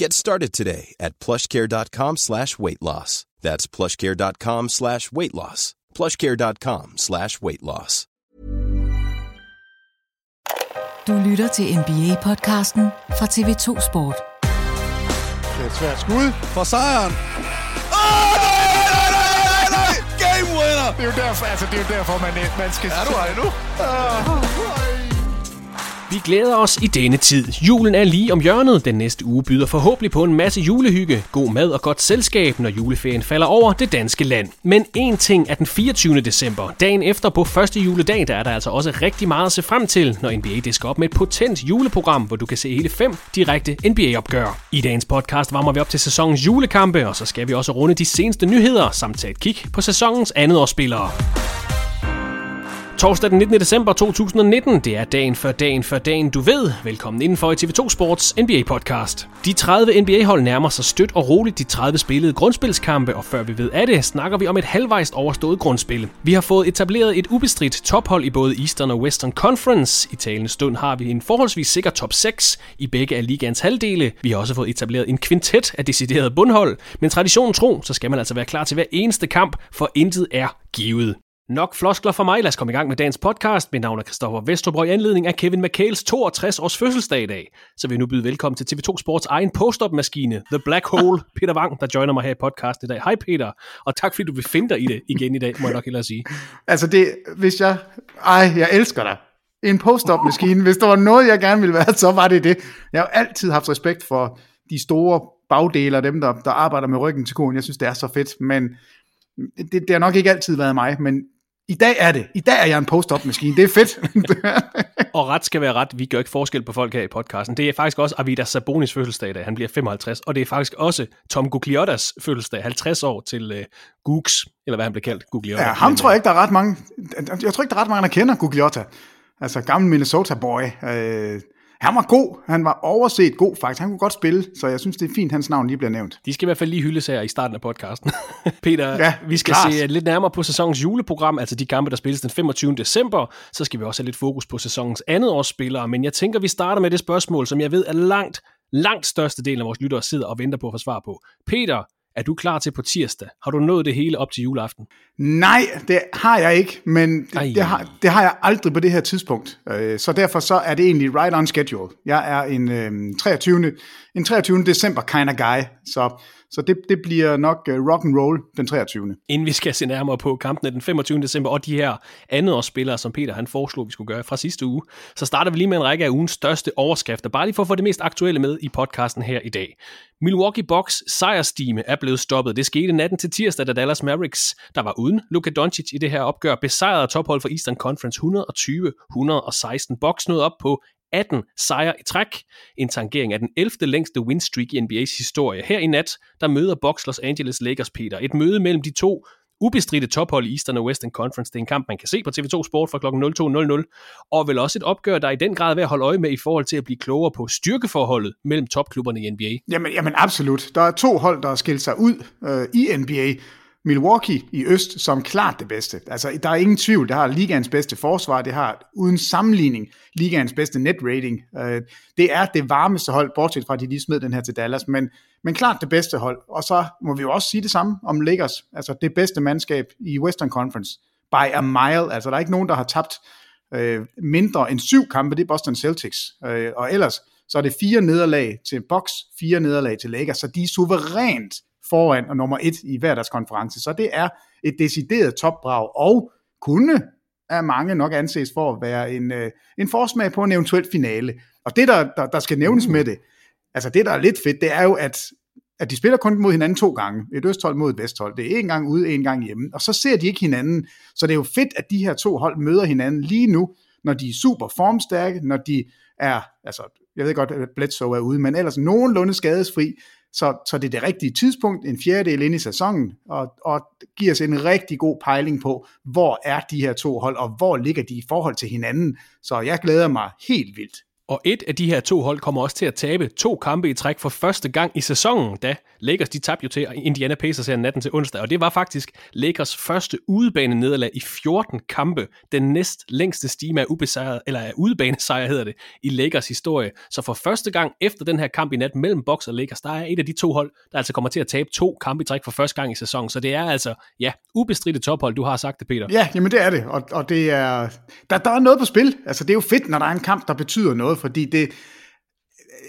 Get started today at plushcare.com slash weight loss. That's plushcare.com slash weight loss. plushcare.com slash weight loss. Du lytter til NBA-podcasten fra TV2 Sport. Det er et svært skud for sejren. Åh, nej, nej, nej, nej, nej! Game winner! Det er jo derfor, altså, det er jo derfor man, man skal... Er du her endnu? Vi glæder os i denne tid. Julen er lige om hjørnet. Den næste uge byder forhåbentlig på en masse julehygge, god mad og godt selskab, når juleferien falder over det danske land. Men en ting er den 24. december. Dagen efter på første juledag, der er der altså også rigtig meget at se frem til, når NBA disker op med et potent juleprogram, hvor du kan se hele fem direkte NBA-opgør. I dagens podcast varmer vi op til sæsonens julekampe, og så skal vi også runde de seneste nyheder, samt tage et kig på sæsonens andet årsspillere. Torsdag den 19. december 2019, det er dagen før dagen før dagen, du ved. Velkommen indenfor i TV2 Sports NBA-podcast. De 30 NBA-hold nærmer sig stødt og roligt de 30 spillede grundspilskampe, og før vi ved af det, snakker vi om et halvvejst overstået grundspil. Vi har fået etableret et ubestridt tophold i både Eastern og Western Conference. I talende stund har vi en forholdsvis sikker top 6 i begge af ligaens halvdele. Vi har også fået etableret en kvintet af deciderede bundhold, men traditionen tro, så skal man altså være klar til hver eneste kamp, for intet er givet. Nok floskler for mig. Lad os komme i gang med dagens podcast. Mit navn er Christoffer Vestrup, og i anledning af Kevin McHales 62 års fødselsdag i dag, så vil jeg nu byde velkommen til TV2 Sports egen post-up-maskine, The Black Hole, Peter Wang, der joiner mig her i podcast i dag. Hej Peter, og tak fordi du vil finde dig i det igen i dag, må jeg nok hellere sige. Altså det, hvis jeg... Ej, jeg elsker dig. En post-up-maskine. Hvis der var noget, jeg gerne ville være, så var det det. Jeg har jo altid haft respekt for de store bagdele dem, der, der arbejder med ryggen til konen. Jeg synes, det er så fedt, men det, det har nok ikke altid været mig, men i dag er det. I dag er jeg en post-up-maskine. Det er fedt. og ret skal være ret. Vi gør ikke forskel på folk her i podcasten. Det er faktisk også Avidas Sabonis fødselsdag, da han bliver 55. Og det er faktisk også Tom Gugliotas fødselsdag, 50 år til uh, Gooks, eller hvad han blev kaldt, Gugliotta. Ja, ham tror jeg ikke, der er ret mange... Jeg tror ikke, der er ret mange, der kender Gugliotta. Altså gammel Minnesota-boy. Øh, han var god. Han var overset god faktisk. Han kunne godt spille, så jeg synes, det er fint, hans navn lige bliver nævnt. De skal i hvert fald lige hyldes her i starten af podcasten. Peter, ja, vi skal klart. se lidt nærmere på sæsonens juleprogram, altså de kampe, der spilles den 25. december. Så skal vi også have lidt fokus på sæsonens andet års spillere. Men jeg tænker, vi starter med det spørgsmål, som jeg ved er langt, langt største del af vores lyttere sidder og venter på at få svar på. Peter, er du klar til på tirsdag? Har du nået det hele op til juleaften? Nej, det har jeg ikke, men det, det, har, det har jeg aldrig på det her tidspunkt. Så derfor så er det egentlig right on schedule. Jeg er en, øh, 23. en 23. december kind of guy, så, så det, det bliver nok rock and roll den 23. Inden vi skal se nærmere på kampene den 25. december og de her andet spillere, som Peter han foreslog, vi skulle gøre fra sidste uge, så starter vi lige med en række af ugens største overskrifter, bare lige for at få det mest aktuelle med i podcasten her i dag. Milwaukee Bucks sejrstime er blevet stoppet. Det skete natten til tirsdag, da Dallas Mavericks, der var uden Luka Doncic i det her opgør, besejrede tophold for Eastern Conference 120-116. Bucks nåede op på 18 sejre i træk, en tangering af den 11. længste win streak i NBA's historie. Her i nat, der møder Bucks Los Angeles Lakers Peter. Et møde mellem de to ubestridte tophold i Eastern og Western Conference. Det er en kamp, man kan se på TV2 Sport fra kl. 02.00, og vel også et opgør, der er i den grad er ved at holde øje med i forhold til at blive klogere på styrkeforholdet mellem topklubberne i NBA. Jamen, jamen absolut. Der er to hold, der har skilt sig ud øh, i NBA. Milwaukee i øst som klart det bedste. Altså, der er ingen tvivl, det har ligaens bedste forsvar, det har uden sammenligning ligaens bedste net rating. Øh, det er det varmeste hold, bortset fra, at de lige smed den her til Dallas, men, men klart det bedste hold. Og så må vi jo også sige det samme om Lakers, altså det bedste mandskab i Western Conference, by a mile. Altså, der er ikke nogen, der har tabt øh, mindre end syv kampe, det er Boston Celtics. Øh, og ellers, så er det fire nederlag til Bucks, fire nederlag til Lakers, så de er suverænt foran og nummer et i hver deres konference. Så det er et decideret topbrag, og kunne af mange nok anses for at være en, øh, en forsmag på en eventuel finale. Og det, der, der, der skal nævnes med det, altså det, der er lidt fedt, det er jo, at, at de spiller kun mod hinanden to gange. Et østhold mod et vesthold. Det er en gang ude, en gang hjemme. Og så ser de ikke hinanden. Så det er jo fedt, at de her to hold møder hinanden lige nu, når de er super formstærke, når de er, altså, jeg ved godt, at Bledsoe er ude, men ellers nogenlunde skadesfri, så, så det er det rigtige tidspunkt, en fjerdedel ind i sæsonen, og, og giver os en rigtig god pejling på, hvor er de her to hold, og hvor ligger de i forhold til hinanden. Så jeg glæder mig helt vildt. Og et af de her to hold kommer også til at tabe to kampe i træk for første gang i sæsonen, da Lakers de tabte jo til Indiana Pacers her natten til onsdag, og det var faktisk Lakers første udebane nederlag i 14 kampe, den næst længste stime af ubesejret, eller af udebanesejr hedder det, i Lakers historie. Så for første gang efter den her kamp i nat mellem Bucks og Lakers, der er et af de to hold, der altså kommer til at tabe to kampe i træk for første gang i sæsonen. Så det er altså, ja, ubestridte tophold, du har sagt det, Peter. Ja, jamen det er det, og, og det er, der, der er noget på spil. Altså det er jo fedt, når der er en kamp, der betyder noget, fordi det,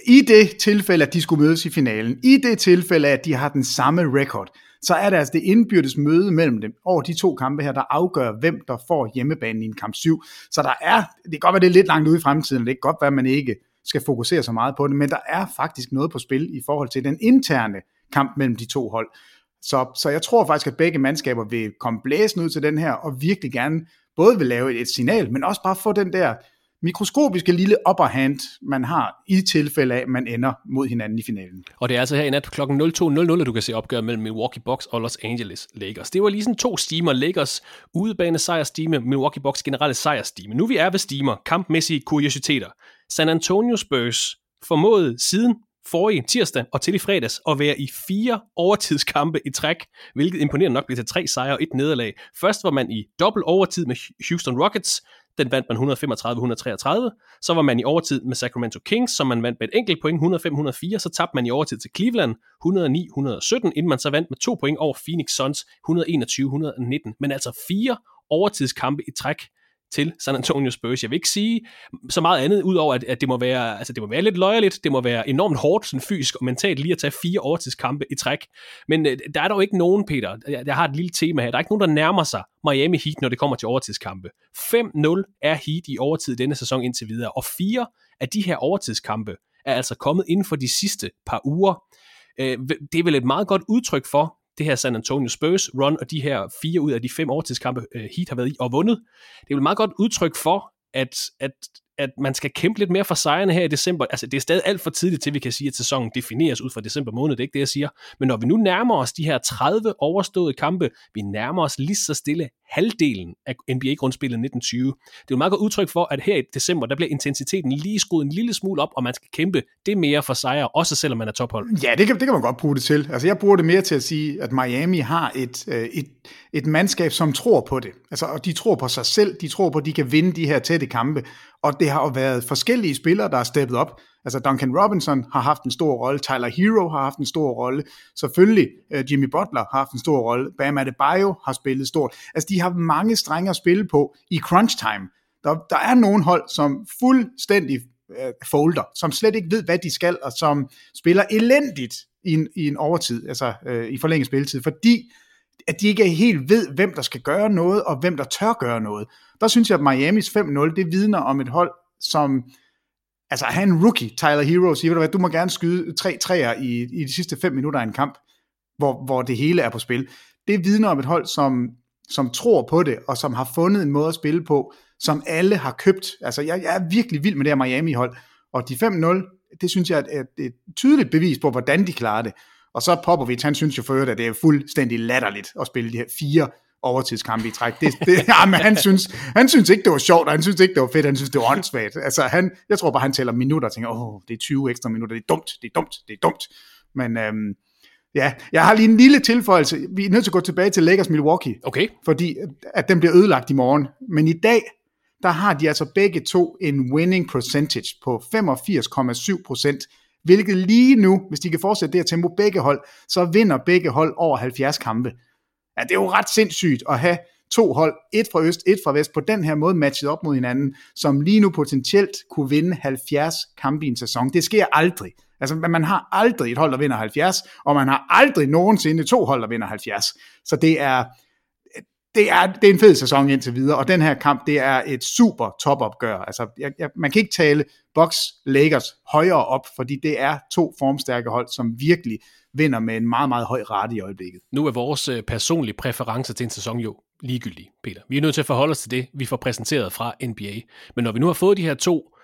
i det tilfælde, at de skulle mødes i finalen, i det tilfælde, at de har den samme record, så er det altså det indbyrdes møde mellem dem over de to kampe her, der afgør, hvem der får hjemmebanen i en kamp 7. Så der er, det kan godt være, det er lidt langt ude i fremtiden, det kan godt være, at man ikke skal fokusere så meget på det, men der er faktisk noget på spil i forhold til den interne kamp mellem de to hold. Så, så jeg tror faktisk, at begge mandskaber vil komme blæsende ud til den her, og virkelig gerne både vil lave et, et signal, men også bare få den der mikroskopiske lille upper hand, man har i tilfælde af, at man ender mod hinanden i finalen. Og det er altså her i nat kl. 02.00, at du kan se opgør mellem Milwaukee Bucks og Los Angeles Lakers. Det var lige sådan to steamer. Lakers udebane sejrstime, Milwaukee Bucks generelle sejrstime. Nu vi er ved steamer, kampmæssige kuriositeter. San Antonio Spurs formåede siden forrige tirsdag og til i fredags at være i fire overtidskampe i træk, hvilket imponerende nok blev til tre sejre og et nederlag. Først var man i dobbelt overtid med Houston Rockets, den vandt man 135-133. Så var man i overtid med Sacramento Kings, som man vandt med et enkelt point, 105-104. Så tabte man i overtid til Cleveland, 109-117, inden man så vandt med to point over Phoenix Suns, 121-119. Men altså fire overtidskampe i træk til San Antonio Spurs. Jeg vil ikke sige så meget andet, udover at, at det, må være, altså det må være lidt løjerligt, det må være enormt hårdt sådan fysisk og mentalt lige at tage fire overtidskampe i træk. Men øh, der er dog ikke nogen, Peter, jeg, jeg har et lille tema her, der er ikke nogen, der nærmer sig Miami Heat, når det kommer til overtidskampe. 5-0 er Heat i overtid denne sæson indtil videre, og fire af de her overtidskampe er altså kommet inden for de sidste par uger. Øh, det er vel et meget godt udtryk for, det her San Antonio Spurs run, og de her fire ud af de fem overtidskampe, uh, Heat har været i og vundet. Det er jo et meget godt udtryk for, at, at at man skal kæmpe lidt mere for sejrene her i december. Altså, det er stadig alt for tidligt til, vi kan sige, at sæsonen defineres ud fra december måned. Det er ikke det, jeg siger. Men når vi nu nærmer os de her 30 overståede kampe, vi nærmer os lige så stille halvdelen af NBA-grundspillet 1920. Det er jo et meget godt udtryk for, at her i december, der bliver intensiteten lige skruet en lille smule op, og man skal kæmpe det mere for sejre, også selvom man er tophold. Ja, det kan, det kan man godt bruge det til. Altså, jeg bruger det mere til at sige, at Miami har et, øh, et, et mandskab, som tror på det. Altså, og de tror på sig selv, de tror på, at de kan vinde de her tætte kampe, og det har jo været forskellige spillere, der har steppet op. Altså Duncan Robinson har haft en stor rolle, Tyler Hero har haft en stor rolle, selvfølgelig uh, Jimmy Butler har haft en stor rolle, Bam Adebayo har spillet stort. Altså de har mange strenge at spille på i crunch time. Der, der er nogle hold, som fuldstændig uh, folder, som slet ikke ved, hvad de skal, og som spiller elendigt i en, i en overtid, altså uh, i forlænget spilletid, fordi at de ikke helt ved, hvem der skal gøre noget, og hvem der tør gøre noget. Der synes jeg, at Miamis 5-0, det vidner om et hold, som altså han en rookie, Tyler Hero, siger, du, hvad, du må gerne skyde tre træer i, i de sidste fem minutter af en kamp, hvor, hvor det hele er på spil. Det vidner om et hold, som, som tror på det, og som har fundet en måde at spille på, som alle har købt. Altså, jeg, jeg er virkelig vild med det her Miami-hold, og de 5-0, det synes jeg er et, et tydeligt bevis på, hvordan de klarer det. Og så Popovic, han synes jo for øvrigt, at det er fuldstændig latterligt at spille de her fire overtidskampe i træk. Det, det, ja, men han, synes, han synes ikke, det var sjovt, og han synes ikke, det var fedt, han synes, det var åndssvagt. Altså, han, jeg tror bare, han tæller minutter og tænker, åh, det er 20 ekstra minutter, det er dumt, det er dumt, det er dumt. Men øhm, ja, jeg har lige en lille tilføjelse. Vi er nødt til at gå tilbage til Lakers Milwaukee. Okay. Fordi at den bliver ødelagt i morgen. Men i dag, der har de altså begge to en winning percentage på 85,7 procent, hvilket lige nu, hvis de kan fortsætte det her tempo begge hold, så vinder begge hold over 70 kampe. Ja, det er jo ret sindssygt at have to hold, et fra øst, et fra vest, på den her måde matchet op mod hinanden, som lige nu potentielt kunne vinde 70 kampe i en sæson. Det sker aldrig. Altså, man har aldrig et hold, der vinder 70, og man har aldrig nogensinde to hold, der vinder 70. Så det er, det er, det er en fed sæson indtil videre, og den her kamp, det er et super topopgør. Altså, jeg, jeg, man kan ikke tale Bucks Lakers højere op, fordi det er to formstærke hold, som virkelig vinder med en meget, meget høj rate i øjeblikket. Nu er vores øh, personlige præferencer til en sæson jo ligegyldige, Peter. Vi er nødt til at forholde os til det, vi får præsenteret fra NBA. Men når vi nu har fået de her to,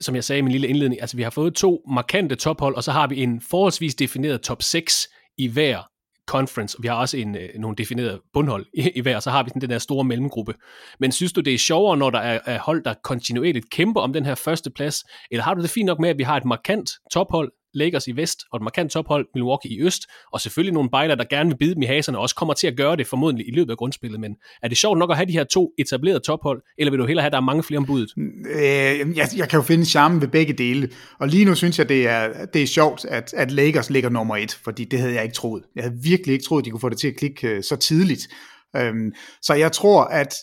som jeg sagde i min lille indledning, altså vi har fået to markante tophold, og så har vi en forholdsvis defineret top 6 i hver conference, og vi har også en, øh, nogle definerede bundhold i, i hver, og så har vi sådan den der store mellemgruppe. Men synes du, det er sjovere, når der er, er hold, der kontinuerligt kæmper om den her første plads, eller har du det fint nok med, at vi har et markant tophold, Lakers i vest, og et markant tophold, Milwaukee i øst, og selvfølgelig nogle bejler, der gerne vil bide dem i haserne, og også kommer til at gøre det formodentlig i løbet af grundspillet, men er det sjovt nok at have de her to etablerede tophold, eller vil du hellere have, at der er mange flere ombud? Mm, øh, jeg, jeg kan jo finde charme ved begge dele, og lige nu synes jeg, det er, det er sjovt, at, at Lakers ligger nummer et, fordi det havde jeg ikke troet. Jeg havde virkelig ikke troet, at de kunne få det til at klikke øh, så tidligt. Øhm, så jeg tror, at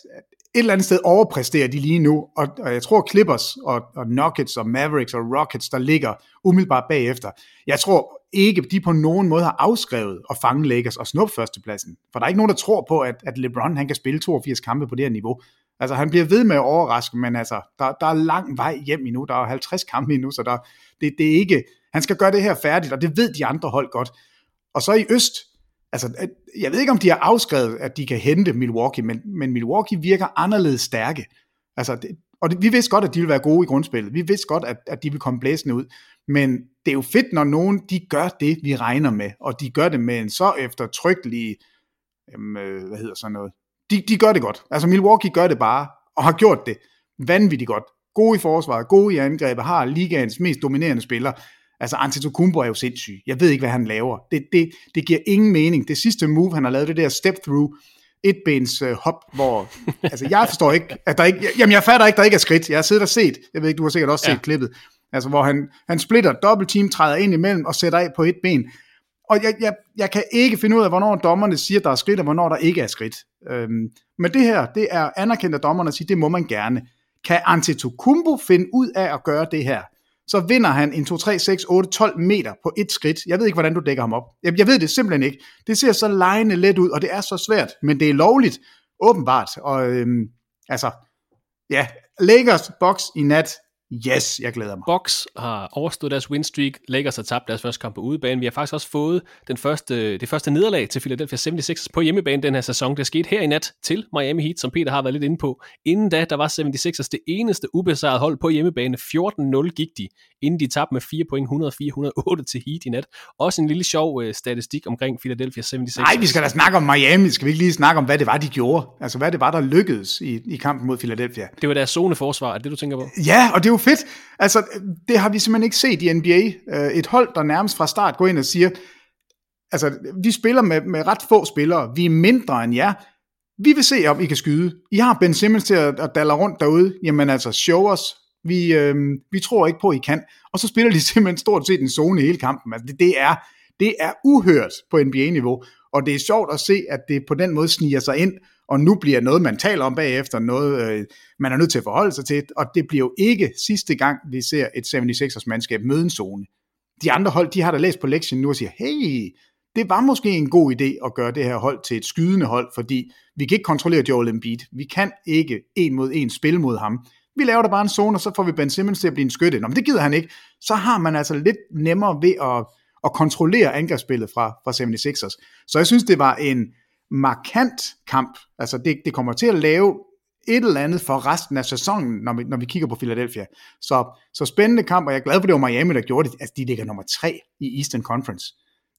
et eller andet sted overpræsterer de lige nu, og, og jeg tror Clippers og, og Nuggets og Mavericks og Rockets, der ligger umiddelbart bagefter, jeg tror ikke, de på nogen måde har afskrevet at fange Lakers og snuppe førstepladsen. For der er ikke nogen, der tror på, at, at LeBron han kan spille 82 kampe på det her niveau. Altså han bliver ved med at overraske, men altså, der, der er lang vej hjem endnu, der er 50 kampe endnu, så der, det, det er ikke, han skal gøre det her færdigt, og det ved de andre hold godt. Og så i øst, altså, jeg ved ikke, om de har afskrevet, at de kan hente Milwaukee, men, men Milwaukee virker anderledes stærke. Altså, det, og det, vi vidste godt, at de ville være gode i grundspillet. Vi vidste godt, at, at de ville komme blæsende ud. Men det er jo fedt, når nogen de gør det, vi regner med, og de gør det med en så eftertrykkelig, jamen, øh, hvad hedder sådan noget, de, de gør det godt. Altså Milwaukee gør det bare, og har gjort det vanvittigt godt. Gode i forsvaret, gode i angrebet, har ligaens mest dominerende spiller. Altså Antetokounmpo er jo sindssyg. Jeg ved ikke, hvad han laver. Det, det, det giver ingen mening. Det sidste move, han har lavet, det der step through, etbens øh, hop, hvor, altså jeg forstår ikke, at der ikke, jamen jeg fatter ikke, der ikke er skridt. Jeg har siddet og set, jeg ved ikke, du har sikkert også set ja. klippet, altså hvor han, han splitter, dobbelt team, træder ind imellem og sætter af på et ben. Og jeg, jeg, jeg kan ikke finde ud af, hvornår dommerne siger, der er skridt, og hvornår der ikke er skridt. Øhm, men det her, det er anerkendt af dommerne at sige, det må man gerne. Kan Antetokounmpo finde ud af at gøre det her? Så vinder han en 2, 3, 6, 8, 12 meter på et skridt. Jeg ved ikke, hvordan du dækker ham op. Jeg, jeg ved det simpelthen ikke. Det ser så lejende let ud, og det er så svært, men det er lovligt, åbenbart. Og øhm, altså, ja, Lakers box i nat, Yes, jeg glæder mig. Box har overstået deres win streak. Lakers har tabt deres første kamp på udebane. Vi har faktisk også fået den første, det første nederlag til Philadelphia 76ers på hjemmebane den her sæson. Det skete her i nat til Miami Heat, som Peter har været lidt inde på. Inden da, der var 76ers det eneste ubesejrede hold på hjemmebane. 14-0 gik de, inden de tabte med 4 point 104-108 til Heat i nat. Også en lille sjov øh, statistik omkring Philadelphia 76ers. Nej, vi skal da snakke om Miami. Skal vi ikke lige snakke om, hvad det var, de gjorde? Altså, hvad det var, der lykkedes i, i kampen mod Philadelphia? Det var deres zoneforsvar, er det, du tænker på? Ja, og det er jo fedt. Altså, det har vi simpelthen ikke set i NBA. Øh, et hold, der nærmest fra start går ind og siger, altså, vi spiller med, med ret få spillere. Vi er mindre end jer. Vi vil se, om I kan skyde. I har Ben Simmons til at, at dalle rundt derude. Jamen altså, show os. Vi, øh, vi tror ikke på, at I kan. Og så spiller de simpelthen stort set en zone hele kampen. Altså, det, det, er, det er uhørt på NBA-niveau. Og det er sjovt at se, at det på den måde sniger sig ind og nu bliver noget, man taler om bagefter, noget, øh, man er nødt til at forholde sig til, og det bliver jo ikke sidste gang, vi ser et 76ers mandskab møde en zone. De andre hold, de har da læst på lektien nu og siger, hey, det var måske en god idé at gøre det her hold til et skydende hold, fordi vi kan ikke kontrollere Joel Embiid. Vi kan ikke en mod en spille mod ham. Vi laver da bare en zone, og så får vi Ben Simmons til at blive en skytte. Nå, men det gider han ikke. Så har man altså lidt nemmere ved at, at kontrollere angrebsspillet fra, fra 76ers. Så jeg synes, det var en, markant kamp. Altså det, det kommer til at lave et eller andet for resten af sæsonen, når vi, når vi kigger på Philadelphia. Så, så spændende kamp, og jeg er glad for, det var Miami, der gjorde det. Altså, de ligger nummer tre i Eastern Conference.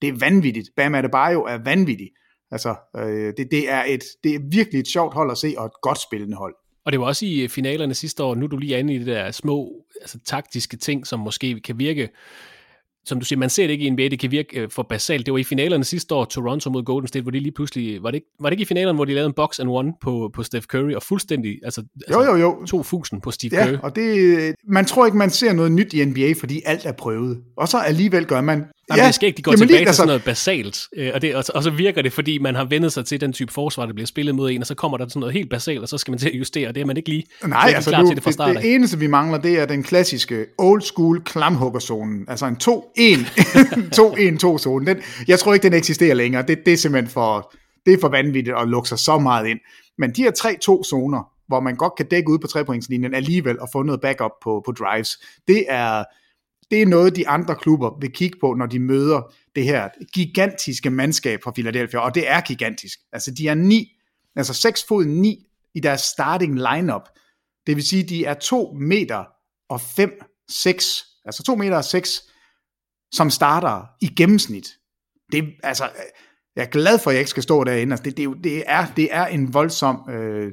Det er vanvittigt. Bam Adebayo er vanvittig. Altså, øh, det, det, er et, det er virkelig et sjovt hold at se, og et godt spillende hold. Og det var også i øh, finalerne sidste år, nu er du lige inde i det der små altså, taktiske ting, som måske kan virke som du siger, man ser det ikke i NBA, det kan virke øh, for basalt. Det var i finalerne sidste år, Toronto mod Golden State, hvor de lige pludselig, var det ikke, var det ikke i finalerne, hvor de lavede en box and one på, på Steph Curry, og fuldstændig, altså, jo, jo, jo. altså to fusen på Steve ja, Curry. og det, man tror ikke, man ser noget nyt i NBA, fordi alt er prøvet. Og så alligevel gør man, Jamen, ja, det skal ikke, de går tilbage lige, til altså... sådan noget basalt, øh, og, det, og, og så virker det, fordi man har vendet sig til den type forsvar, der bliver spillet mod en, og så kommer der sådan noget helt basalt, og så skal man til at justere, det er man ikke lige Nej, altså klar nu, til det fra start det, det eneste, vi mangler, det er den klassiske old school klamhuggerzonen, altså en 2-1-2-1-2-zone. Den, jeg tror ikke, den eksisterer længere. Det, det er simpelthen for, det er for vanvittigt at lukke sig så meget ind. Men de her 3-2-zoner, hvor man godt kan dække ud på trepointslinjen alligevel og få noget backup på, på drives, det er, det er noget, de andre klubber vil kigge på, når de møder det her gigantiske mandskab fra Philadelphia, og det er gigantisk. Altså, de er ni, altså 6 fod 9 i deres starting lineup. Det vil sige, de er 2 meter og 5, 6, altså 2 meter og 6, som starter i gennemsnit. Det, altså, jeg er glad for, at jeg ikke skal stå derinde. Altså, det, det, det, er, det er en voldsom øh,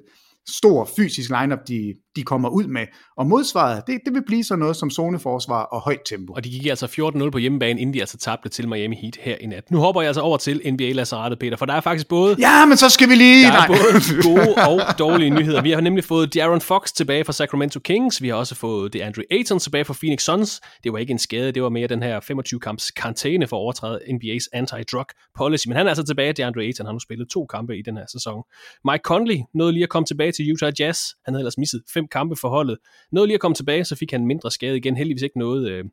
stor fysisk lineup, de, de kommer ud med. Og modsvaret, det, det vil blive sådan noget som zoneforsvar og højt tempo. Og de gik altså 14-0 på hjemmebane, inden de altså tabte til Miami Heat her i nat. Nu hopper jeg altså over til NBA-lasseratet, Peter, for der er faktisk både... Ja, men så skal vi lige... Der er Nej. både gode og dårlige nyheder. Vi har nemlig fået De'Aaron Fox tilbage fra Sacramento Kings. Vi har også fået DeAndre Ayton tilbage fra Phoenix Suns. Det var ikke en skade, det var mere den her 25-kamps karantæne for at overtræde NBA's anti-drug policy. Men han er altså tilbage. DeAndre Ayton har nu spillet to kampe i den her sæson. Mike Conley nåede lige at komme tilbage til Utah Jazz. Han havde ellers misset fem kampe for holdet. Nåede lige at komme tilbage, så fik han mindre skade igen. Heldigvis ikke noget øh,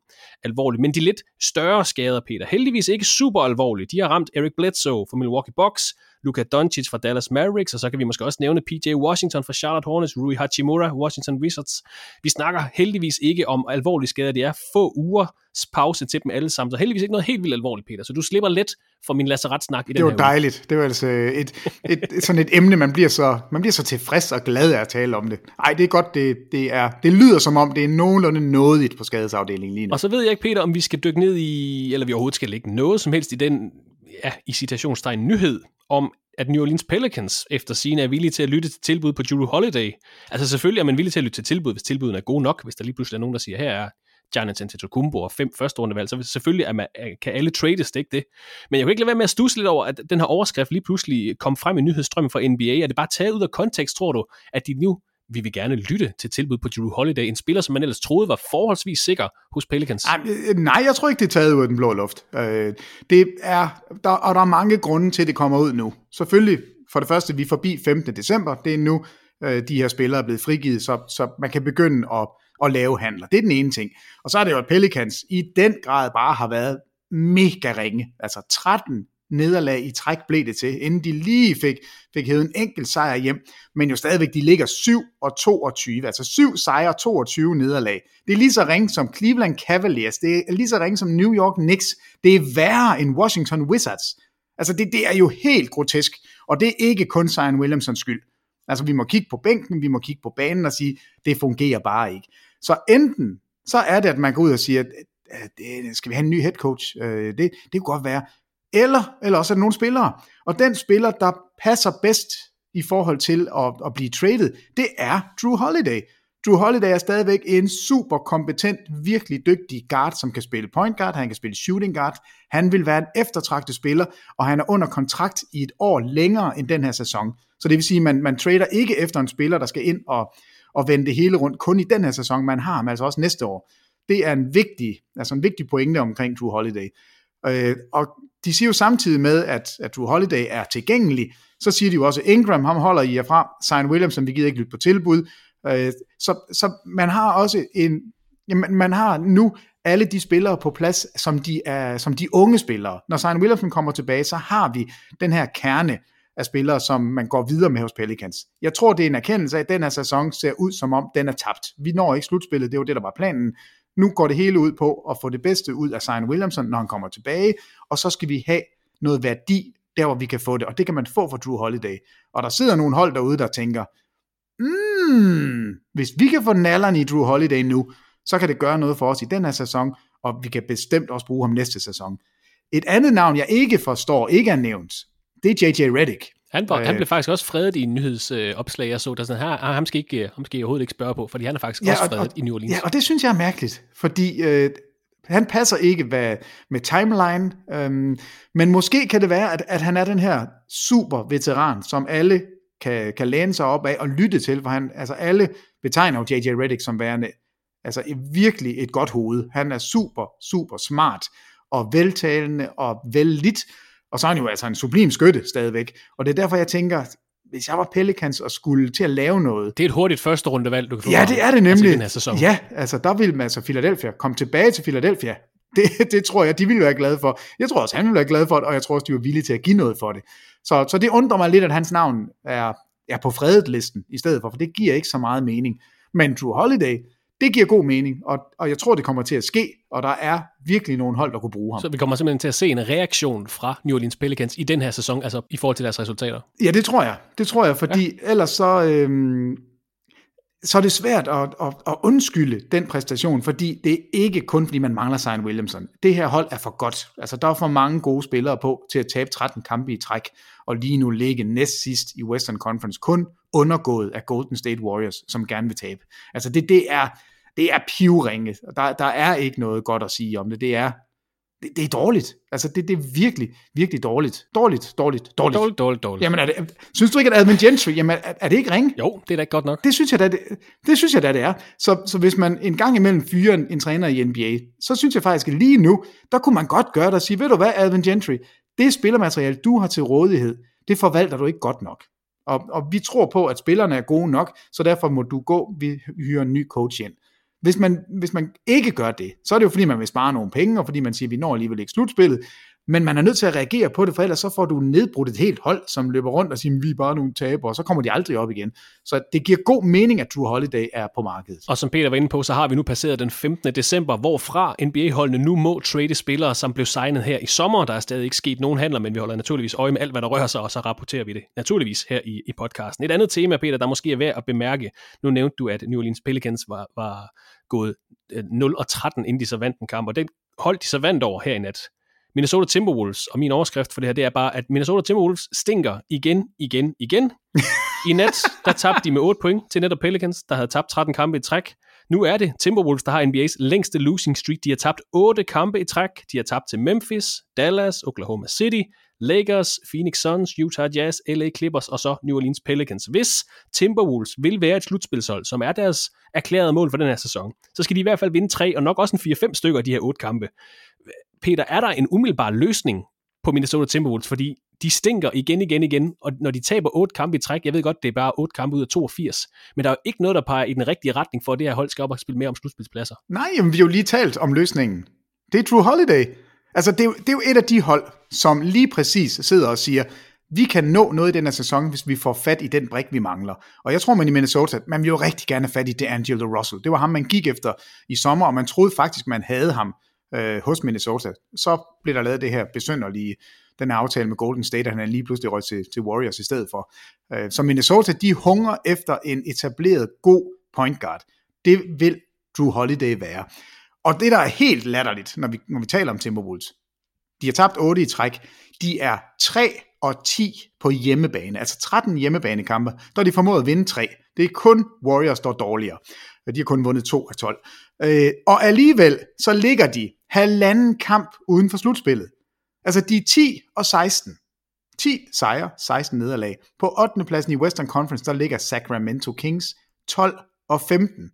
alvorligt. Men de lidt større skader, Peter. Heldigvis ikke super alvorlige. De har ramt Eric Bledsoe fra Milwaukee Bucks, Luka Doncic fra Dallas Mavericks, og så kan vi måske også nævne PJ Washington fra Charlotte Hornets, Rui Hachimura, Washington Wizards. Vi snakker heldigvis ikke om alvorlige skader. Det er få uger pause til dem alle sammen. Så heldigvis ikke noget helt vildt alvorligt, Peter. Så du slipper let for min lazaret-snak i den Det var dejligt. Det var altså et, et, et, sådan et emne, man bliver, så, man bliver så tilfreds og glad af at tale om det. Ej, det er godt. Det, det, er, det lyder som om, det er nogenlunde nådigt på skadesafdelingen lige nu. Og så ved jeg ikke, Peter, om vi skal dykke ned i, eller vi overhovedet skal lægge noget som helst i den, ja, i citationstegn nyhed, om at New Orleans Pelicans efter sine er villige til at lytte til tilbud på Drew Holiday. Altså selvfølgelig er man villig til at lytte til tilbud, hvis tilbudene er gode nok, hvis der lige pludselig er nogen, der siger, her er Giannis Antetokounmpo og fem første rundevalg, så selvfølgelig er man, kan alle trades, det ikke det. Men jeg kan ikke lade være med at stusse lidt over, at den her overskrift lige pludselig kom frem i nyhedsstrømmen fra NBA. Er det bare taget ud af kontekst, tror du, at de nu vi vil gerne lytte til tilbud på Drew Holiday, en spiller, som man ellers troede var forholdsvis sikker hos Pelicans. Øh, nej, jeg tror ikke, det er taget ud af den blå luft. Øh, det er, der, og der er mange grunde til, at det kommer ud nu. Selvfølgelig, for det første, vi er forbi 15. december. Det er nu, øh, de her spillere er blevet frigivet, så, så man kan begynde at, at lave handler. Det er den ene ting. Og så er det jo, at Pelicans i den grad bare har været mega ringe. Altså 13 nederlag i træk blev det til, inden de lige fik, fik hævet en enkelt sejr hjem, men jo stadigvæk, de ligger 7 og 22, altså 7 sejre, 22 nederlag. Det er lige så ringe som Cleveland Cavaliers, det er lige så ringe som New York Knicks, det er værre end Washington Wizards. Altså det, det er jo helt grotesk, og det er ikke kun Zion Williamsons skyld. Altså vi må kigge på bænken, vi må kigge på banen og sige, det fungerer bare ikke. Så enten, så er det, at man går ud og siger, at det, skal vi have en ny head coach? Øh, det, det kunne godt være. Eller, eller også er der nogle spillere. Og den spiller, der passer bedst i forhold til at, at blive traded, det er Drew Holiday. Drew Holiday er stadigvæk en super kompetent, virkelig dygtig guard, som kan spille point guard, han kan spille shooting guard. Han vil være en eftertragtet spiller, og han er under kontrakt i et år længere end den her sæson. Så det vil sige, at man, man trader ikke efter en spiller, der skal ind og, og vende det hele rundt kun i den her sæson. Man har ham altså også næste år. Det er en vigtig, altså en vigtig pointe omkring Drew Holiday. Øh, og de siger jo samtidig med, at, at Drew Holiday er tilgængelig, så siger de jo også, Ingram, ham holder I jer fra, Williams, Williamson, vi gider ikke lytte på tilbud. Øh, så, så man har også en, jamen, man har nu alle de spillere på plads, som de, er, som de unge spillere. Når Sign Williamson kommer tilbage, så har vi den her kerne af spillere, som man går videre med hos Pelicans. Jeg tror, det er en erkendelse af, at den her sæson ser ud, som om den er tabt. Vi når ikke slutspillet, det var det, der var planen. Nu går det hele ud på at få det bedste ud af Zion Williamson, når han kommer tilbage, og så skal vi have noget værdi der hvor vi kan få det, og det kan man få for Drew Holiday. Og der sidder nogle hold derude, der tænker, mm, hvis vi kan få nalleren i Drew Holiday nu, så kan det gøre noget for os i den her sæson, og vi kan bestemt også bruge ham næste sæson. Et andet navn, jeg ikke forstår, ikke er nævnt, det er J.J. Reddick. Han, var, øh, han blev faktisk også fredet i en nyhedsopslag, øh, jeg så, der sådan her, ham skal, ikke, ham skal jeg overhovedet ikke spørge på, fordi han er faktisk ja, også fredet og, og, i New Orleans. Ja, og det synes jeg er mærkeligt, fordi øh, han passer ikke med, med timeline, øhm, men måske kan det være, at, at han er den her super veteran, som alle kan, kan læne sig op af og lytte til, for han, altså alle betegner jo J.J. Reddick som værende altså virkelig et godt hoved. Han er super, super smart og veltalende og vældigt, og så er han jo altså en sublim skytte stadigvæk. Og det er derfor, jeg tænker, hvis jeg var Pelicans og skulle til at lave noget... Det er et hurtigt første rundevalg, du kan få. Ja, det er det nemlig. Altså, den sæson. Ja, altså der vil man altså Philadelphia komme tilbage til Philadelphia. Det, det tror jeg, de ville være glade for. Jeg tror også, han ville være glad for det, og jeg tror også, de var villige til at give noget for det. Så, så det undrer mig lidt, at hans navn er, er på fredet listen i stedet for, for det giver ikke så meget mening. Men Drew Holiday, det giver god mening, og, og jeg tror, det kommer til at ske, og der er virkelig nogle hold, der kunne bruge ham. Så vi kommer simpelthen til at se en reaktion fra New Orleans Pelicans i den her sæson, altså i forhold til deres resultater? Ja, det tror jeg. Det tror jeg, fordi ja. ellers så, øhm, så er det svært at, at, at undskylde den præstation, fordi det er ikke kun, fordi man mangler Zion Williamson. Det her hold er for godt. Altså, der er for mange gode spillere på til at tabe 13 kampe i træk, og lige nu ligge næst sidst i Western Conference, kun undergået af Golden State Warriors, som gerne vil tabe. Altså, det, det er det er pivringe. Der, der er ikke noget godt at sige om det. Det er, det, det er dårligt. Altså, det, det er virkelig, virkelig dårligt. Dårligt, dårligt, dårligt. Dårligt, dårligt, dårligt. Jamen, er det, synes du ikke, at Admin Gentry, jamen, er, er det ikke ringe? Jo, det er da ikke godt nok. Det synes jeg da, det, det, synes jeg da, det er. Så, så hvis man en gang imellem fyrer en, en træner i NBA, så synes jeg faktisk, at lige nu, der kunne man godt gøre det og sige, ved du hvad, Admin Gentry, det spillermateriale, du har til rådighed, det forvalter du ikke godt nok. Og, og vi tror på, at spillerne er gode nok, så derfor må du gå, vi hyrer en ny coach ind. Hvis man, hvis man ikke gør det, så er det jo fordi, man vil spare nogle penge, og fordi man siger, at vi når alligevel ikke slutspillet, men man er nødt til at reagere på det, for ellers så får du nedbrudt et helt hold, som løber rundt og siger, vi er bare nogle tabere, og så kommer de aldrig op igen. Så det giver god mening, at Drew Holiday er på markedet. Og som Peter var inde på, så har vi nu passeret den 15. december, hvorfra NBA-holdene nu må trade spillere, som blev signet her i sommer. Der er stadig ikke sket nogen handler, men vi holder naturligvis øje med alt, hvad der rører sig, og så rapporterer vi det naturligvis her i, i podcasten. Et andet tema, Peter, der måske er værd at bemærke. Nu nævnte du, at New Orleans Pelicans var, var gået øh, 0 og 13, inden de så vandt en kamp, og den holdt de så vandt over her i nat. Minnesota Timberwolves, og min overskrift for det her, det er bare, at Minnesota Timberwolves stinker igen, igen, igen. I nat, der tabte de med 8 point til netop Pelicans, der havde tabt 13 kampe i træk. Nu er det Timberwolves, der har NBA's længste losing streak. De har tabt 8 kampe i træk. De har tabt til Memphis, Dallas, Oklahoma City, Lakers, Phoenix Suns, Utah Jazz, LA Clippers og så New Orleans Pelicans. Hvis Timberwolves vil være et slutspilshold, som er deres erklærede mål for den her sæson, så skal de i hvert fald vinde tre, og nok også en 4-5 stykker af de her otte kampe. Peter, er der en umiddelbar løsning på Minnesota Timberwolves, fordi de stinker igen, igen, igen, og når de taber otte kampe i træk, jeg ved godt, det er bare otte kampe ud af 82, men der er jo ikke noget, der peger i den rigtige retning for, at det her hold skal op og spille mere om slutspilspladser. Nej, jamen, vi har jo lige talt om løsningen. Det er True Holiday. Altså, det er, jo, det er jo et af de hold, som lige præcis sidder og siger, vi kan nå noget i den her sæson, hvis vi får fat i den brik, vi mangler. Og jeg tror, man i Minnesota, man vil jo rigtig gerne have fat i det Angelo Russell. Det var ham, man gik efter i sommer, og man troede faktisk, man havde ham øh, hos Minnesota. Så blev der lavet det her besønderlige, den her aftale med Golden State, at han lige pludselig røg til, til Warriors i stedet for. Øh, så Minnesota, de hungrer efter en etableret god point guard. Det vil Drew Holiday være. Og det, der er helt latterligt, når vi, når vi taler om Timberwolves, de har tabt 8 i træk. De er 3 og 10 på hjemmebane, altså 13 hjemmebanekampe, der de formået at vinde 3. Det er kun Warriors, der er dårligere. De har kun vundet 2 af 12. Øh, og alligevel, så ligger de halvanden kamp uden for slutspillet. Altså, de er 10 og 16. 10 sejre, 16 nederlag. På 8. pladsen i Western Conference, der ligger Sacramento Kings 12 og 15.